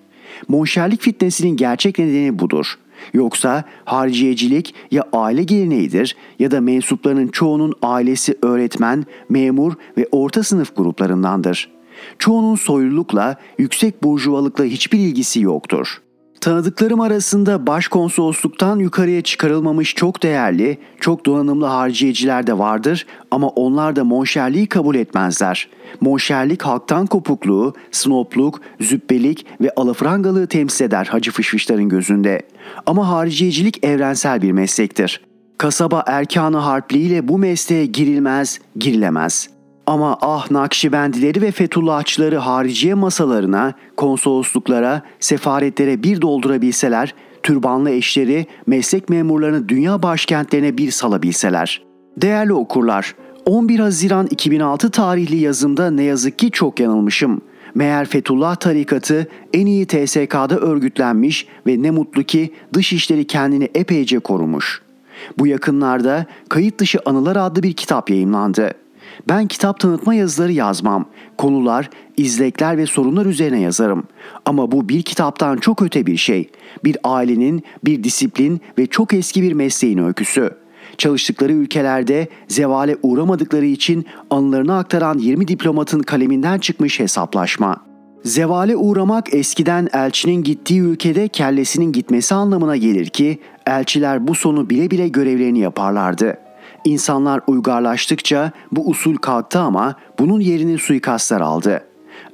Monşerlik fitnesinin gerçek nedeni budur. Yoksa hariciyecilik ya aile geleneğidir ya da mensuplarının çoğunun ailesi öğretmen, memur ve orta sınıf gruplarındandır. Çoğunun soylulukla, yüksek burjuvalıkla hiçbir ilgisi yoktur. Tanıdıklarım arasında başkonsolosluktan yukarıya çıkarılmamış çok değerli, çok donanımlı harciyeciler de vardır ama onlar da monşerliği kabul etmezler. Monşerlik halktan kopukluğu, snopluk, züppelik ve alafrangalığı temsil eder Hacı Fışfışların gözünde. Ama harciyecilik evrensel bir meslektir. Kasaba erkanı harpliğiyle bu mesleğe girilmez, girilemez.'' Ama ah Nakşibendileri ve Fethullahçıları hariciye masalarına, konsolosluklara, sefaretlere bir doldurabilseler, türbanlı eşleri, meslek memurlarını dünya başkentlerine bir salabilseler. Değerli okurlar, 11 Haziran 2006 tarihli yazımda ne yazık ki çok yanılmışım. Meğer Fethullah tarikatı en iyi TSK'da örgütlenmiş ve ne mutlu ki dışişleri kendini epeyce korumuş. Bu yakınlarda Kayıt Dışı Anılar adlı bir kitap yayımlandı. Ben kitap tanıtma yazıları yazmam. Konular, izlekler ve sorunlar üzerine yazarım. Ama bu bir kitaptan çok öte bir şey. Bir ailenin, bir disiplin ve çok eski bir mesleğin öyküsü. Çalıştıkları ülkelerde zevale uğramadıkları için anılarını aktaran 20 diplomatın kaleminden çıkmış hesaplaşma. Zevale uğramak eskiden elçinin gittiği ülkede kellesinin gitmesi anlamına gelir ki elçiler bu sonu bile bile görevlerini yaparlardı. İnsanlar uygarlaştıkça bu usul kalktı ama bunun yerini suikastlar aldı.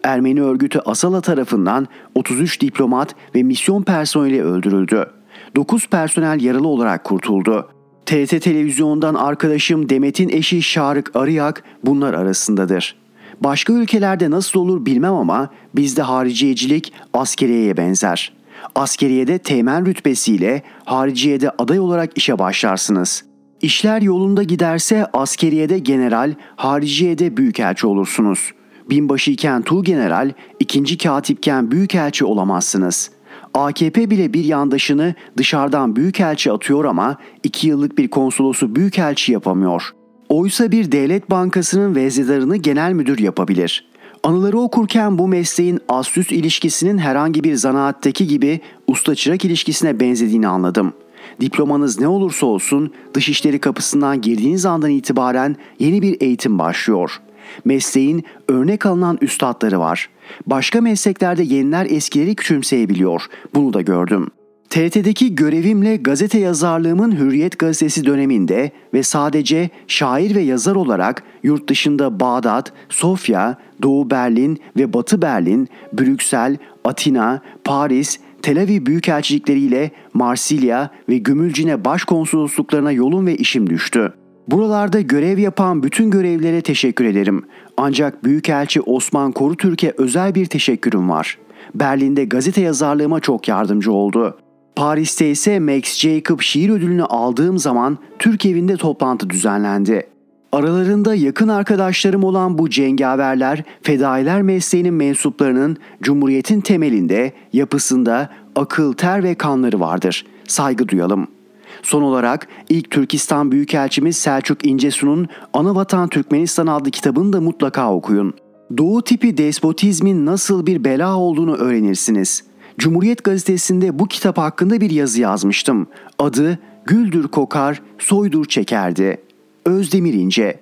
Ermeni örgütü Asala tarafından 33 diplomat ve misyon personeli öldürüldü. 9 personel yaralı olarak kurtuldu. TRT televizyondan arkadaşım Demet'in eşi Şarık Arıyak bunlar arasındadır. Başka ülkelerde nasıl olur bilmem ama bizde hariciyecilik askeriyeye benzer. Askeriyede teğmen rütbesiyle hariciyede aday olarak işe başlarsınız. İşler yolunda giderse askeriyede general, hariciyede büyükelçi olursunuz. Binbaşıyken tuğ general, ikinci katipken büyükelçi olamazsınız.'' AKP bile bir yandaşını dışarıdan büyükelçi atıyor ama iki yıllık bir konsolosu büyükelçi yapamıyor. Oysa bir devlet bankasının veznedarını genel müdür yapabilir. Anıları okurken bu mesleğin ast ilişkisinin herhangi bir zanaattaki gibi usta çırak ilişkisine benzediğini anladım. Diplomanız ne olursa olsun dışişleri kapısından girdiğiniz andan itibaren yeni bir eğitim başlıyor. Mesleğin örnek alınan üstadları var. Başka mesleklerde yeniler eskileri küçümseyebiliyor. Bunu da gördüm. TRT'deki görevimle gazete yazarlığımın Hürriyet gazetesi döneminde ve sadece şair ve yazar olarak yurt dışında Bağdat, Sofya, Doğu Berlin ve Batı Berlin, Brüksel, Atina, Paris, Tel Aviv büyükelçilikleriyle Marsilya ve Gümülcine başkonsolosluklarına yolum ve işim düştü. Buralarda görev yapan bütün görevlere teşekkür ederim. Ancak Büyükelçi Osman Korutürk'e özel bir teşekkürüm var. Berlin'de gazete yazarlığıma çok yardımcı oldu. Paris'te ise Max Jacob şiir ödülünü aldığım zaman Türk evinde toplantı düzenlendi. Aralarında yakın arkadaşlarım olan bu cengaverler, fedailer mesleğinin mensuplarının Cumhuriyet'in temelinde, yapısında akıl, ter ve kanları vardır. Saygı duyalım.'' Son olarak ilk Türkistan Büyükelçimiz Selçuk İncesu'nun Anavatan Türkmenistan adlı kitabını da mutlaka okuyun. Doğu tipi despotizmin nasıl bir bela olduğunu öğrenirsiniz. Cumhuriyet gazetesinde bu kitap hakkında bir yazı yazmıştım. Adı Güldür kokar, soydur çekerdi. Özdemir İnce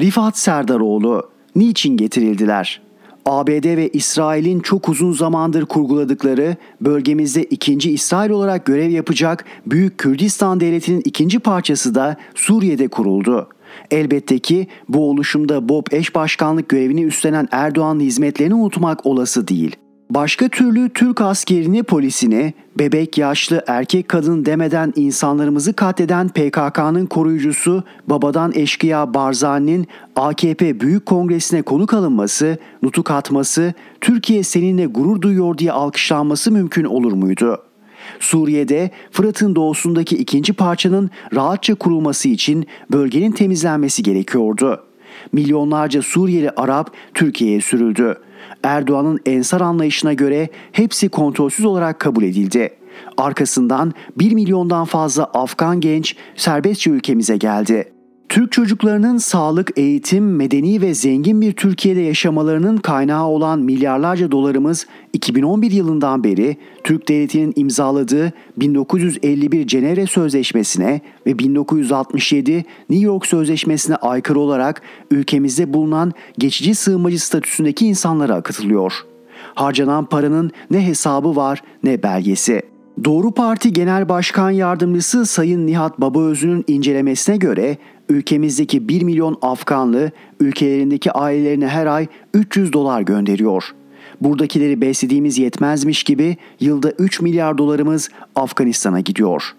Rifat Serdaroğlu Niçin getirildiler? ABD ve İsrail'in çok uzun zamandır kurguladıkları bölgemizde ikinci İsrail olarak görev yapacak Büyük Kürdistan Devleti'nin ikinci parçası da Suriye'de kuruldu. Elbette ki bu oluşumda Bob eş başkanlık görevini üstlenen Erdoğan'ın hizmetlerini unutmak olası değil. Başka türlü Türk askerini, polisini, bebek, yaşlı, erkek, kadın demeden insanlarımızı katleden PKK'nın koruyucusu babadan eşkıya Barzani'nin AKP Büyük Kongresi'ne konuk alınması, nutuk atması, Türkiye seninle gurur duyuyor diye alkışlanması mümkün olur muydu? Suriye'de Fırat'ın doğusundaki ikinci parçanın rahatça kurulması için bölgenin temizlenmesi gerekiyordu. Milyonlarca Suriyeli Arap Türkiye'ye sürüldü. Erdoğan'ın ensar anlayışına göre hepsi kontrolsüz olarak kabul edildi. Arkasından 1 milyondan fazla Afgan genç serbestçe ülkemize geldi. Türk çocuklarının sağlık, eğitim, medeni ve zengin bir Türkiye'de yaşamalarının kaynağı olan milyarlarca dolarımız 2011 yılından beri Türk Devleti'nin imzaladığı 1951 Cenevre Sözleşmesi'ne ve 1967 New York Sözleşmesi'ne aykırı olarak ülkemizde bulunan geçici sığınmacı statüsündeki insanlara akıtılıyor. Harcanan paranın ne hesabı var ne belgesi. Doğru Parti Genel Başkan Yardımcısı Sayın Nihat Babaözü'nün incelemesine göre ülkemizdeki 1 milyon Afganlı ülkelerindeki ailelerine her ay 300 dolar gönderiyor. Buradakileri beslediğimiz yetmezmiş gibi yılda 3 milyar dolarımız Afganistan'a gidiyor.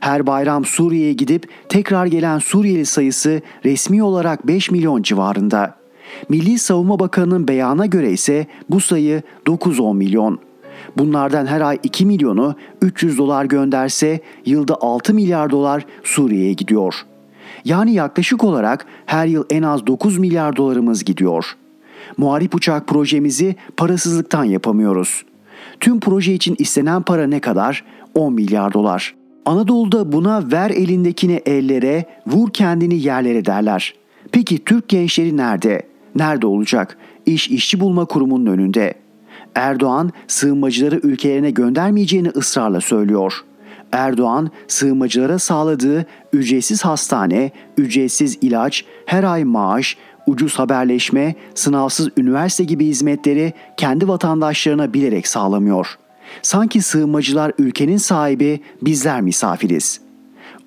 Her bayram Suriye'ye gidip tekrar gelen Suriyeli sayısı resmi olarak 5 milyon civarında. Milli Savunma Bakanı'nın beyanına göre ise bu sayı 9-10 milyon. Bunlardan her ay 2 milyonu 300 dolar gönderse yılda 6 milyar dolar Suriye'ye gidiyor. Yani yaklaşık olarak her yıl en az 9 milyar dolarımız gidiyor. Muharip uçak projemizi parasızlıktan yapamıyoruz. Tüm proje için istenen para ne kadar? 10 milyar dolar. Anadolu'da buna ver elindekini ellere, vur kendini yerlere derler. Peki Türk gençleri nerede? Nerede olacak? İş işçi bulma kurumunun önünde. Erdoğan sığınmacıları ülkelerine göndermeyeceğini ısrarla söylüyor. Erdoğan sığınmacılara sağladığı ücretsiz hastane, ücretsiz ilaç, her ay maaş, ucuz haberleşme, sınavsız üniversite gibi hizmetleri kendi vatandaşlarına bilerek sağlamıyor. Sanki sığınmacılar ülkenin sahibi, bizler misafiriz.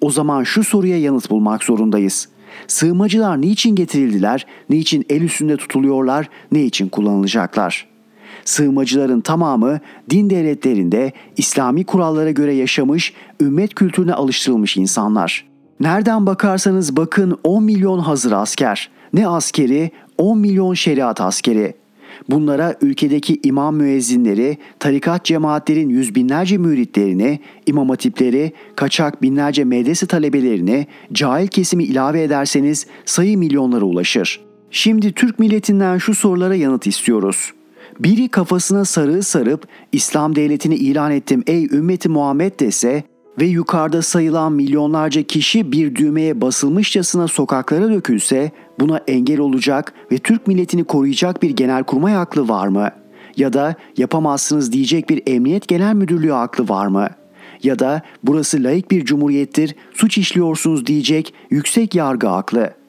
O zaman şu soruya yanıt bulmak zorundayız. Sığınmacılar niçin getirildiler, niçin el üstünde tutuluyorlar, ne için kullanılacaklar?'' Sığınmacıların tamamı din devletlerinde İslami kurallara göre yaşamış, ümmet kültürüne alıştırılmış insanlar. Nereden bakarsanız bakın 10 milyon hazır asker, ne askeri 10 milyon şeriat askeri. Bunlara ülkedeki imam müezzinleri, tarikat cemaatlerin yüz binlerce müritlerini, imam hatipleri, kaçak binlerce medrese talebelerini, cahil kesimi ilave ederseniz sayı milyonlara ulaşır. Şimdi Türk milletinden şu sorulara yanıt istiyoruz. Biri kafasına sarığı sarıp İslam devletini ilan ettim ey ümmeti Muhammed dese ve yukarıda sayılan milyonlarca kişi bir düğmeye basılmışçasına sokaklara dökülse buna engel olacak ve Türk milletini koruyacak bir genelkurmay aklı var mı? Ya da yapamazsınız diyecek bir emniyet genel müdürlüğü aklı var mı? Ya da burası layık bir cumhuriyettir, suç işliyorsunuz diyecek yüksek yargı aklı.''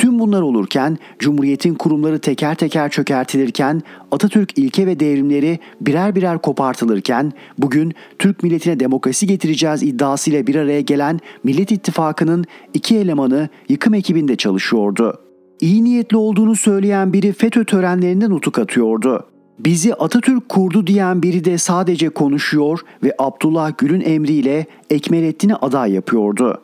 Tüm bunlar olurken Cumhuriyet'in kurumları teker teker çökertilirken Atatürk ilke ve devrimleri birer birer kopartılırken bugün Türk milletine demokrasi getireceğiz iddiasıyla bir araya gelen Millet İttifakı'nın iki elemanı yıkım ekibinde çalışıyordu. İyi niyetli olduğunu söyleyen biri FETÖ törenlerinde nutuk atıyordu. Bizi Atatürk kurdu diyen biri de sadece konuşuyor ve Abdullah Gül'ün emriyle Ekmelettin'i aday yapıyordu.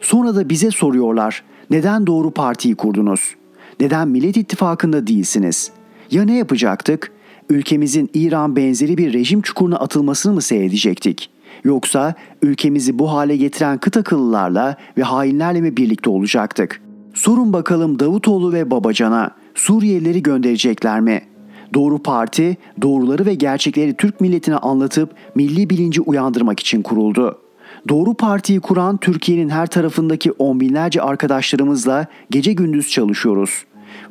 Sonra da bize soruyorlar. Neden doğru partiyi kurdunuz? Neden Millet İttifakı'nda değilsiniz? Ya ne yapacaktık? Ülkemizin İran benzeri bir rejim çukuruna atılmasını mı seyredecektik? Yoksa ülkemizi bu hale getiren kıt akıllılarla ve hainlerle mi birlikte olacaktık? Sorun bakalım Davutoğlu ve Babacan'a Suriyelileri gönderecekler mi? Doğru Parti doğruları ve gerçekleri Türk milletine anlatıp milli bilinci uyandırmak için kuruldu. Doğru Parti'yi kuran Türkiye'nin her tarafındaki on binlerce arkadaşlarımızla gece gündüz çalışıyoruz.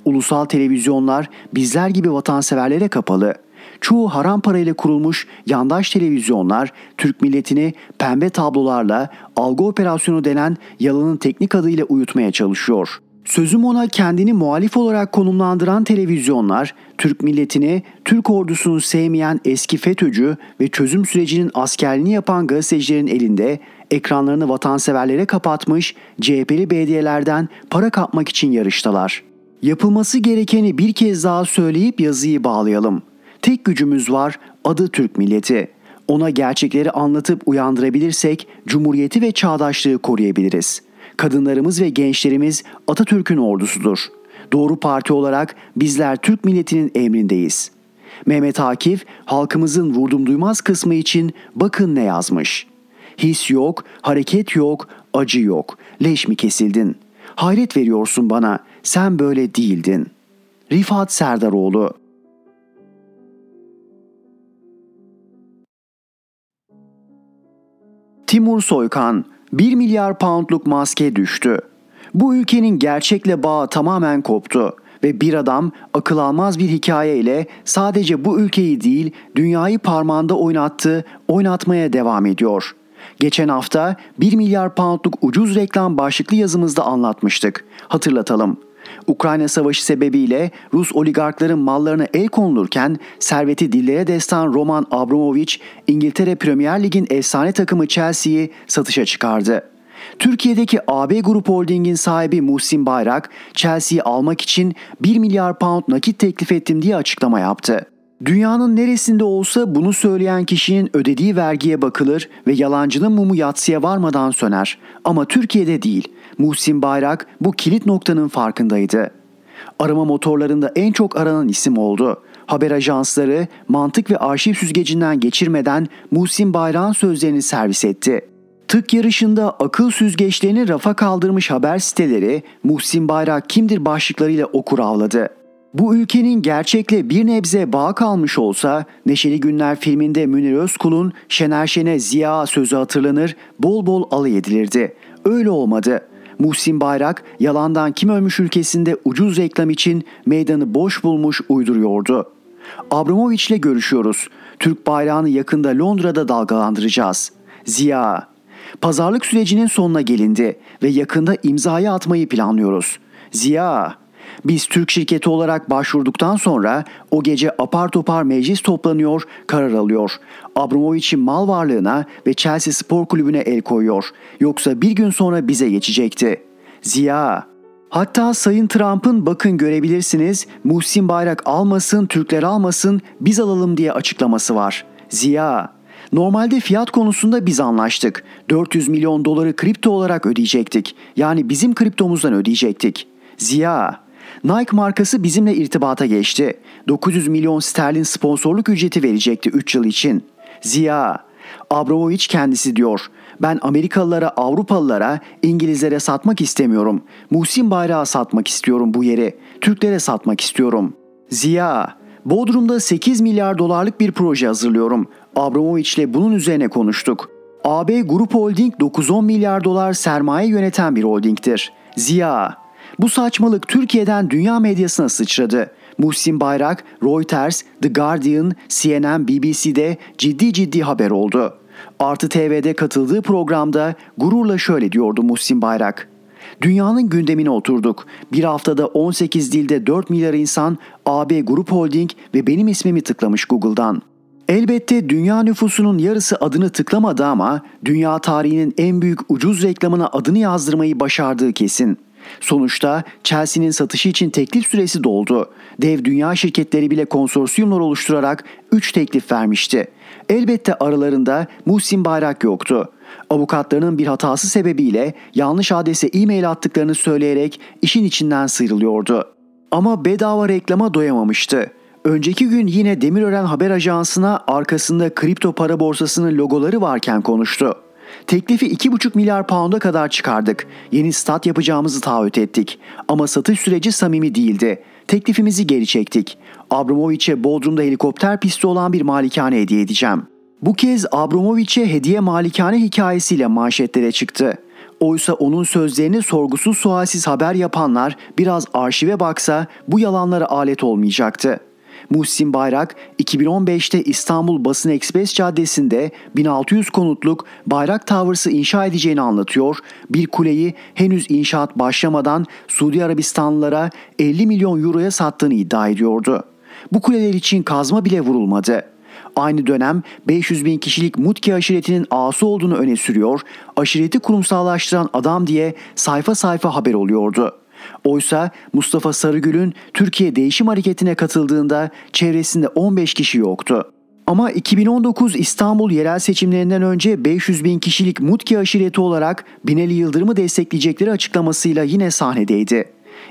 Ulusal televizyonlar bizler gibi vatanseverlere kapalı. Çoğu haram parayla kurulmuş yandaş televizyonlar Türk milletini pembe tablolarla algı operasyonu denen yalanın teknik adıyla uyutmaya çalışıyor.'' Sözüm ona kendini muhalif olarak konumlandıran televizyonlar, Türk milletini, Türk ordusunu sevmeyen eski FETÖ'cü ve çözüm sürecinin askerliğini yapan gazetecilerin elinde ekranlarını vatanseverlere kapatmış CHP'li belediyelerden para kapmak için yarıştalar. Yapılması gerekeni bir kez daha söyleyip yazıyı bağlayalım. Tek gücümüz var, adı Türk milleti. Ona gerçekleri anlatıp uyandırabilirsek cumhuriyeti ve çağdaşlığı koruyabiliriz.'' Kadınlarımız ve gençlerimiz Atatürk'ün ordusudur. Doğru parti olarak bizler Türk milletinin emrindeyiz. Mehmet Akif halkımızın vurdum duymaz kısmı için bakın ne yazmış. His yok, hareket yok, acı yok. Leş mi kesildin? Hayret veriyorsun bana. Sen böyle değildin. Rifat Serdaroğlu Timur Soykan 1 milyar poundluk maske düştü. Bu ülkenin gerçekle bağı tamamen koptu ve bir adam akıl almaz bir hikaye ile sadece bu ülkeyi değil dünyayı parmağında oynattı, oynatmaya devam ediyor. Geçen hafta 1 milyar poundluk ucuz reklam başlıklı yazımızda anlatmıştık. Hatırlatalım. Ukrayna Savaşı sebebiyle Rus oligarkların mallarına el konulurken serveti dillere destan Roman Abramovich İngiltere Premier Lig'in efsane takımı Chelsea'yi satışa çıkardı. Türkiye'deki AB Grup Holding'in sahibi Muhsin Bayrak, Chelsea'yi almak için 1 milyar pound nakit teklif ettim diye açıklama yaptı. Dünyanın neresinde olsa bunu söyleyen kişinin ödediği vergiye bakılır ve yalancının mumu yatsıya varmadan söner. Ama Türkiye'de değil. Muhsin Bayrak bu kilit noktanın farkındaydı. Arama motorlarında en çok aranan isim oldu. Haber ajansları mantık ve arşiv süzgecinden geçirmeden Muhsin Bayrak'ın sözlerini servis etti. Tık yarışında akıl süzgeçlerini rafa kaldırmış haber siteleri Muhsin Bayrak kimdir başlıklarıyla okur avladı. Bu ülkenin gerçekle bir nebze bağ kalmış olsa Neşeli Günler filminde Münir Özkul'un Şener Şen'e Ziya sözü hatırlanır, bol bol alay edilirdi. Öyle olmadı. Muhsin Bayrak yalandan kim ölmüş ülkesinde ucuz reklam için meydanı boş bulmuş uyduruyordu. Abramovich'le görüşüyoruz. Türk bayrağını yakında Londra'da dalgalandıracağız. Ziya. Pazarlık sürecinin sonuna gelindi ve yakında imzayı atmayı planlıyoruz. Ziya. Biz Türk şirketi olarak başvurduktan sonra o gece apar topar meclis toplanıyor, karar alıyor. Abramovich'in mal varlığına ve Chelsea Spor Kulübü'ne el koyuyor. Yoksa bir gün sonra bize geçecekti. Ziya, Hatta Sayın Trump'ın bakın görebilirsiniz Muhsin Bayrak almasın, Türkler almasın, biz alalım diye açıklaması var. Ziya, Normalde fiyat konusunda biz anlaştık. 400 milyon doları kripto olarak ödeyecektik. Yani bizim kriptomuzdan ödeyecektik. Ziya, Nike markası bizimle irtibata geçti. 900 milyon sterlin sponsorluk ücreti verecekti 3 yıl için. Ziya, Abramovich kendisi diyor. Ben Amerikalılara, Avrupalılara, İngilizlere satmak istemiyorum. Muhsin Bayrağı satmak istiyorum bu yeri. Türklere satmak istiyorum. Ziya, Bodrum'da 8 milyar dolarlık bir proje hazırlıyorum. Abramovich ile bunun üzerine konuştuk. AB Grup Holding 9-10 milyar dolar sermaye yöneten bir holdingtir. Ziya, bu saçmalık Türkiye'den dünya medyasına sıçradı. Muhsin Bayrak, Reuters, The Guardian, CNN, BBC'de ciddi ciddi haber oldu. Artı TV'de katıldığı programda gururla şöyle diyordu Muhsin Bayrak. Dünyanın gündemine oturduk. Bir haftada 18 dilde 4 milyar insan AB Grup Holding ve benim ismimi tıklamış Google'dan. Elbette dünya nüfusunun yarısı adını tıklamadı ama dünya tarihinin en büyük ucuz reklamına adını yazdırmayı başardığı kesin. Sonuçta Chelsea'nin satışı için teklif süresi doldu. Dev dünya şirketleri bile konsorsiyumlar oluşturarak 3 teklif vermişti. Elbette aralarında Muhsin Bayrak yoktu. Avukatlarının bir hatası sebebiyle yanlış adrese e-mail attıklarını söyleyerek işin içinden sıyrılıyordu. Ama bedava reklama doyamamıştı. Önceki gün yine Demirören Haber Ajansı'na arkasında kripto para borsasının logoları varken konuştu. Teklifi 2,5 milyar pound'a kadar çıkardık. Yeni stat yapacağımızı taahhüt ettik. Ama satış süreci samimi değildi. Teklifimizi geri çektik. Abramovich'e Bodrum'da helikopter pisti olan bir malikane hediye edeceğim. Bu kez Abramovich'e hediye malikane hikayesiyle manşetlere çıktı. Oysa onun sözlerini sorgusuz sualsiz haber yapanlar biraz arşive baksa bu yalanlara alet olmayacaktı. Muhsin Bayrak 2015'te İstanbul Basın Ekspres Caddesi'nde 1600 konutluk Bayrak Towers'ı inşa edeceğini anlatıyor. Bir kuleyi henüz inşaat başlamadan Suudi Arabistanlılara 50 milyon euroya sattığını iddia ediyordu. Bu kuleler için kazma bile vurulmadı. Aynı dönem 500 bin kişilik Mutki aşiretinin ağası olduğunu öne sürüyor, aşireti kurumsallaştıran adam diye sayfa sayfa haber oluyordu.'' Oysa Mustafa Sarıgül'ün Türkiye Değişim Hareketi'ne katıldığında çevresinde 15 kişi yoktu. Ama 2019 İstanbul yerel seçimlerinden önce 500 bin kişilik Mutki aşireti olarak Binali Yıldırım'ı destekleyecekleri açıklamasıyla yine sahnedeydi.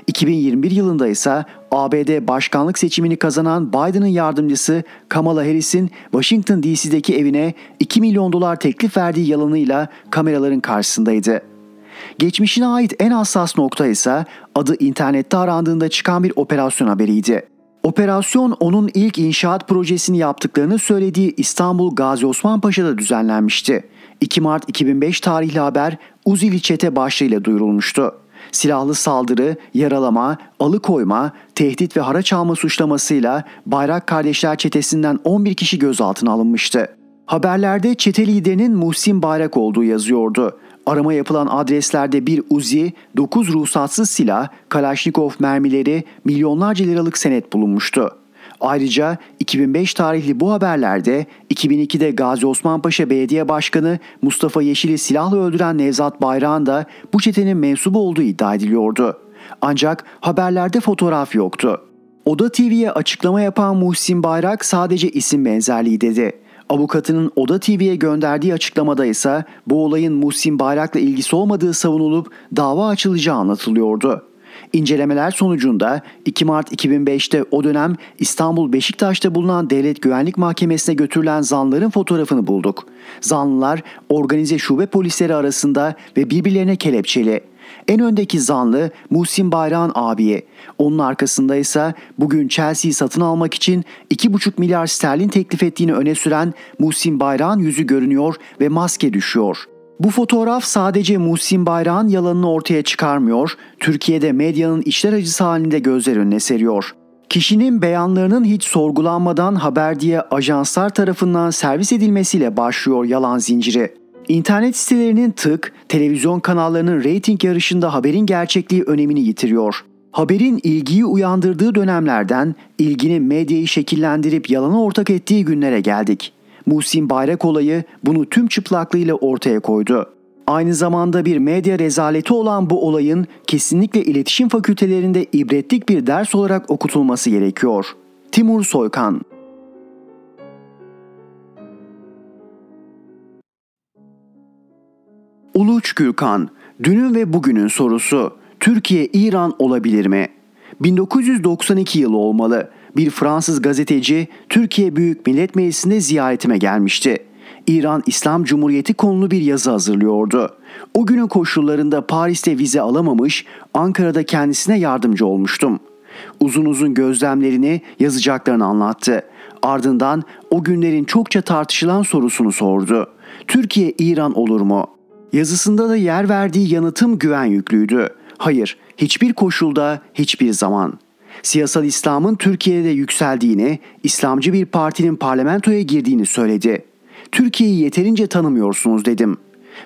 2021 yılında ise ABD başkanlık seçimini kazanan Biden'ın yardımcısı Kamala Harris'in Washington DC'deki evine 2 milyon dolar teklif verdiği yalanıyla kameraların karşısındaydı. Geçmişine ait en hassas nokta ise adı internette arandığında çıkan bir operasyon haberiydi. Operasyon onun ilk inşaat projesini yaptıklarını söylediği İstanbul Gazi Osman Paşa'da düzenlenmişti. 2 Mart 2005 tarihli haber Uzili Çete başlığıyla duyurulmuştu. Silahlı saldırı, yaralama, alıkoyma, tehdit ve haraç alma suçlamasıyla Bayrak Kardeşler Çetesi'nden 11 kişi gözaltına alınmıştı. Haberlerde çete liderinin Muhsin Bayrak olduğu yazıyordu. Arama yapılan adreslerde bir Uzi, 9 ruhsatsız silah, Kalaşnikov mermileri, milyonlarca liralık senet bulunmuştu. Ayrıca 2005 tarihli bu haberlerde 2002'de Gazi Osman Paşa Belediye Başkanı Mustafa Yeşil'i silahla öldüren Nevzat Bayrağ'ın da bu çetenin mensubu olduğu iddia ediliyordu. Ancak haberlerde fotoğraf yoktu. Oda TV'ye açıklama yapan Muhsin Bayrak sadece isim benzerliği dedi. Avukatının Oda TV'ye gönderdiği açıklamada ise bu olayın Muhsin Bayrak'la ilgisi olmadığı savunulup dava açılacağı anlatılıyordu. İncelemeler sonucunda 2 Mart 2005'te o dönem İstanbul Beşiktaş'ta bulunan Devlet Güvenlik Mahkemesi'ne götürülen zanlıların fotoğrafını bulduk. Zanlılar organize şube polisleri arasında ve birbirlerine kelepçeli. En öndeki zanlı Muhsin Bayrak'ın abiye. Onun arkasında ise bugün Chelsea'yi satın almak için 2,5 milyar sterlin teklif ettiğini öne süren Muhsin Bayrak'ın yüzü görünüyor ve maske düşüyor. Bu fotoğraf sadece Muhsin Bayrak'ın yalanını ortaya çıkarmıyor, Türkiye'de medyanın içler acısı halinde gözler önüne seriyor. Kişinin beyanlarının hiç sorgulanmadan haber diye ajanslar tarafından servis edilmesiyle başlıyor yalan zinciri. İnternet sitelerinin tık, televizyon kanallarının reyting yarışında haberin gerçekliği önemini yitiriyor. Haberin ilgiyi uyandırdığı dönemlerden ilginin medyayı şekillendirip yalana ortak ettiği günlere geldik. Muhsin Bayrak olayı bunu tüm çıplaklığıyla ortaya koydu. Aynı zamanda bir medya rezaleti olan bu olayın kesinlikle iletişim fakültelerinde ibretlik bir ders olarak okutulması gerekiyor. Timur Soykan Uluç Gürkan, dünün ve bugünün sorusu. Türkiye İran olabilir mi? 1992 yılı olmalı. Bir Fransız gazeteci Türkiye Büyük Millet Meclisi'nde ziyaretime gelmişti. İran İslam Cumhuriyeti konulu bir yazı hazırlıyordu. O günün koşullarında Paris'te vize alamamış, Ankara'da kendisine yardımcı olmuştum. Uzun uzun gözlemlerini, yazacaklarını anlattı. Ardından o günlerin çokça tartışılan sorusunu sordu. Türkiye İran olur mu? Yazısında da yer verdiği yanıtım güven yüklüydü. Hayır, hiçbir koşulda, hiçbir zaman. Siyasal İslam'ın Türkiye'de yükseldiğini, İslamcı bir partinin parlamentoya girdiğini söyledi. Türkiye'yi yeterince tanımıyorsunuz dedim.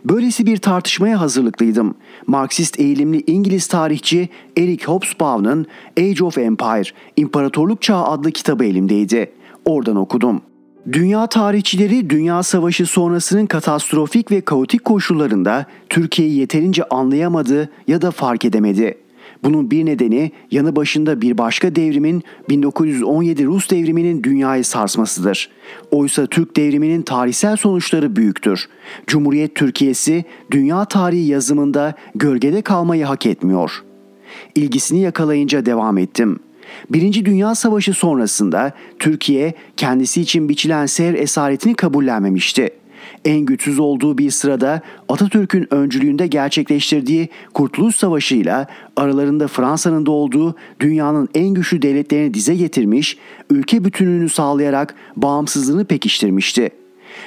Böylesi bir tartışmaya hazırlıklıydım. Marksist eğilimli İngiliz tarihçi Eric Hobsbawm'ın Age of Empire, İmparatorluk Çağı adlı kitabı elimdeydi. Oradan okudum. Dünya tarihçileri Dünya Savaşı sonrasının katastrofik ve kaotik koşullarında Türkiye'yi yeterince anlayamadı ya da fark edemedi. Bunun bir nedeni yanı başında bir başka devrimin 1917 Rus devriminin dünyayı sarsmasıdır. Oysa Türk devriminin tarihsel sonuçları büyüktür. Cumhuriyet Türkiye'si dünya tarihi yazımında gölgede kalmayı hak etmiyor. İlgisini yakalayınca devam ettim.'' Birinci Dünya Savaşı sonrasında Türkiye kendisi için biçilen seyir esaretini kabullenmemişti. En güçsüz olduğu bir sırada Atatürk'ün öncülüğünde gerçekleştirdiği Kurtuluş Savaşı ile aralarında Fransa'nın da olduğu dünyanın en güçlü devletlerini dize getirmiş, ülke bütünlüğünü sağlayarak bağımsızlığını pekiştirmişti.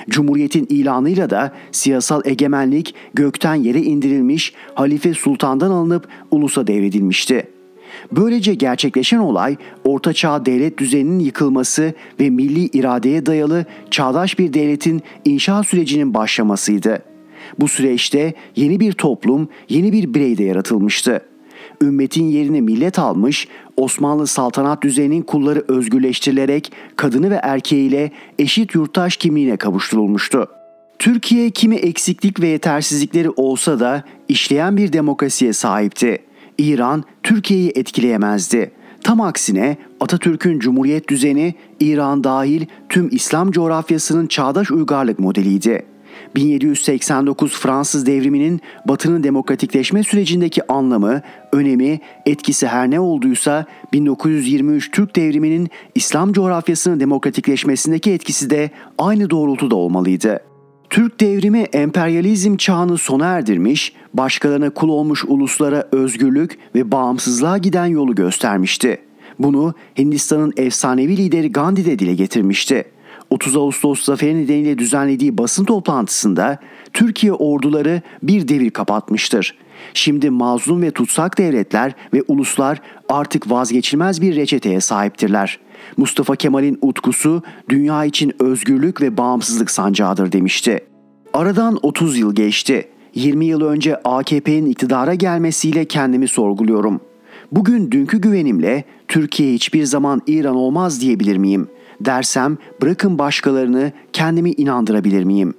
Cumhuriyetin ilanıyla da siyasal egemenlik gökten yere indirilmiş, halife sultandan alınıp ulusa devredilmişti.'' Böylece gerçekleşen olay Orta Çağ devlet düzeninin yıkılması ve milli iradeye dayalı çağdaş bir devletin inşa sürecinin başlamasıydı. Bu süreçte yeni bir toplum, yeni bir birey de yaratılmıştı. Ümmetin yerini millet almış, Osmanlı saltanat düzeninin kulları özgürleştirilerek kadını ve erkeğiyle eşit yurttaş kimliğine kavuşturulmuştu. Türkiye kimi eksiklik ve yetersizlikleri olsa da işleyen bir demokrasiye sahipti. İran Türkiye'yi etkileyemezdi. Tam aksine Atatürk'ün cumhuriyet düzeni İran dahil tüm İslam coğrafyasının çağdaş uygarlık modeliydi. 1789 Fransız devriminin Batı'nın demokratikleşme sürecindeki anlamı, önemi, etkisi her ne olduysa 1923 Türk devriminin İslam coğrafyasının demokratikleşmesindeki etkisi de aynı doğrultuda olmalıydı. Türk devrimi emperyalizm çağını sona erdirmiş, başkalarına kul olmuş uluslara özgürlük ve bağımsızlığa giden yolu göstermişti. Bunu Hindistan'ın efsanevi lideri Gandhi de dile getirmişti. 30 Ağustos zaferi nedeniyle düzenlediği basın toplantısında Türkiye orduları bir devir kapatmıştır. Şimdi mazlum ve tutsak devletler ve uluslar artık vazgeçilmez bir reçeteye sahiptirler. Mustafa Kemal'in utkusu dünya için özgürlük ve bağımsızlık sancağıdır demişti. Aradan 30 yıl geçti. 20 yıl önce AKP'nin iktidara gelmesiyle kendimi sorguluyorum. Bugün dünkü güvenimle Türkiye hiçbir zaman İran olmaz diyebilir miyim? Dersem bırakın başkalarını kendimi inandırabilir miyim?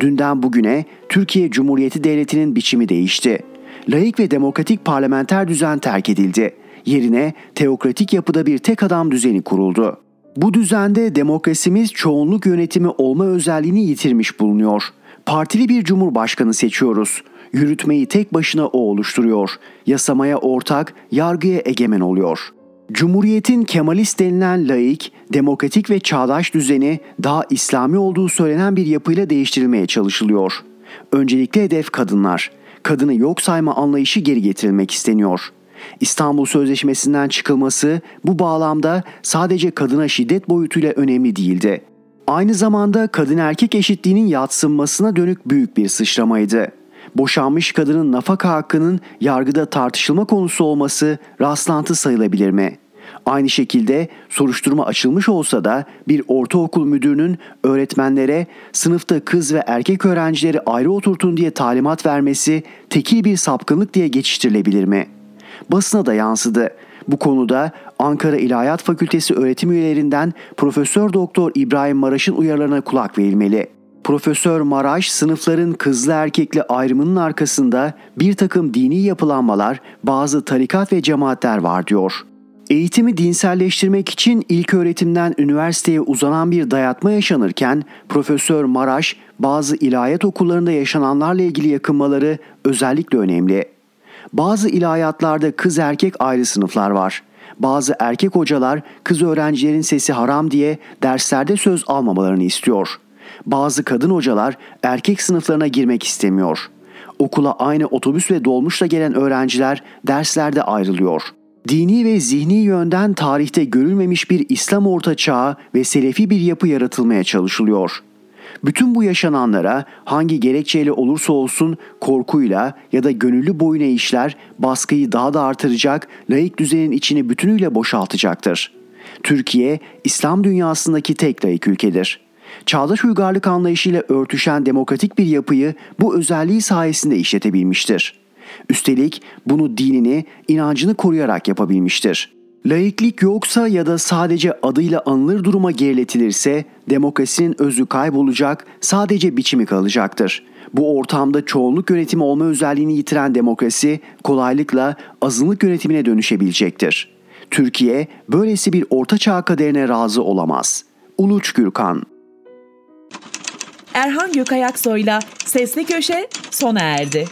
Dünden bugüne Türkiye Cumhuriyeti Devleti'nin biçimi değişti. Laik ve demokratik parlamenter düzen terk edildi Yerine teokratik yapıda bir tek adam düzeni kuruldu. Bu düzende demokrasimiz çoğunluk yönetimi olma özelliğini yitirmiş bulunuyor. Partili bir cumhurbaşkanı seçiyoruz. Yürütmeyi tek başına o oluşturuyor. Yasamaya ortak, yargıya egemen oluyor. Cumhuriyetin Kemalist denilen laik, demokratik ve çağdaş düzeni daha İslami olduğu söylenen bir yapıyla değiştirilmeye çalışılıyor. Öncelikle hedef kadınlar. Kadını yok sayma anlayışı geri getirilmek isteniyor. İstanbul Sözleşmesi'nden çıkılması bu bağlamda sadece kadına şiddet boyutuyla önemli değildi. Aynı zamanda kadın erkek eşitliğinin yatsınmasına dönük büyük bir sıçramaydı. Boşanmış kadının nafaka hakkının yargıda tartışılma konusu olması rastlantı sayılabilir mi? Aynı şekilde soruşturma açılmış olsa da bir ortaokul müdürünün öğretmenlere sınıfta kız ve erkek öğrencileri ayrı oturtun diye talimat vermesi tekil bir sapkınlık diye geçiştirilebilir mi? Basına da yansıdı. Bu konuda Ankara İlahiyat Fakültesi öğretim üyelerinden Profesör Doktor İbrahim Maraş'ın uyarılarına kulak verilmeli. Profesör Maraş sınıfların kızlı erkekli ayrımının arkasında bir takım dini yapılanmalar, bazı tarikat ve cemaatler var diyor. Eğitimi dinselleştirmek için ilk öğretimden üniversiteye uzanan bir dayatma yaşanırken Profesör Maraş bazı ilahiyat okullarında yaşananlarla ilgili yakınmaları özellikle önemli. Bazı ilahiyatlarda kız erkek ayrı sınıflar var. Bazı erkek hocalar kız öğrencilerin sesi haram diye derslerde söz almamalarını istiyor. Bazı kadın hocalar erkek sınıflarına girmek istemiyor. Okula aynı otobüs ve dolmuşla gelen öğrenciler derslerde ayrılıyor. Dini ve zihni yönden tarihte görülmemiş bir İslam orta çağı ve selefi bir yapı yaratılmaya çalışılıyor.'' Bütün bu yaşananlara hangi gerekçeyle olursa olsun korkuyla ya da gönüllü boyun eğişler baskıyı daha da artıracak, laik düzenin içini bütünüyle boşaltacaktır. Türkiye, İslam dünyasındaki tek laik ülkedir. Çağdaş uygarlık anlayışıyla örtüşen demokratik bir yapıyı bu özelliği sayesinde işletebilmiştir. Üstelik bunu dinini, inancını koruyarak yapabilmiştir. Laiklik yoksa ya da sadece adıyla anılır duruma geriletilirse demokrasinin özü kaybolacak, sadece biçimi kalacaktır. Bu ortamda çoğunluk yönetimi olma özelliğini yitiren demokrasi kolaylıkla azınlık yönetimine dönüşebilecektir. Türkiye böylesi bir orta çağ kaderine razı olamaz. Uluç Gürkan Erhan Gökayaksoy'la Sesli Köşe sona erdi.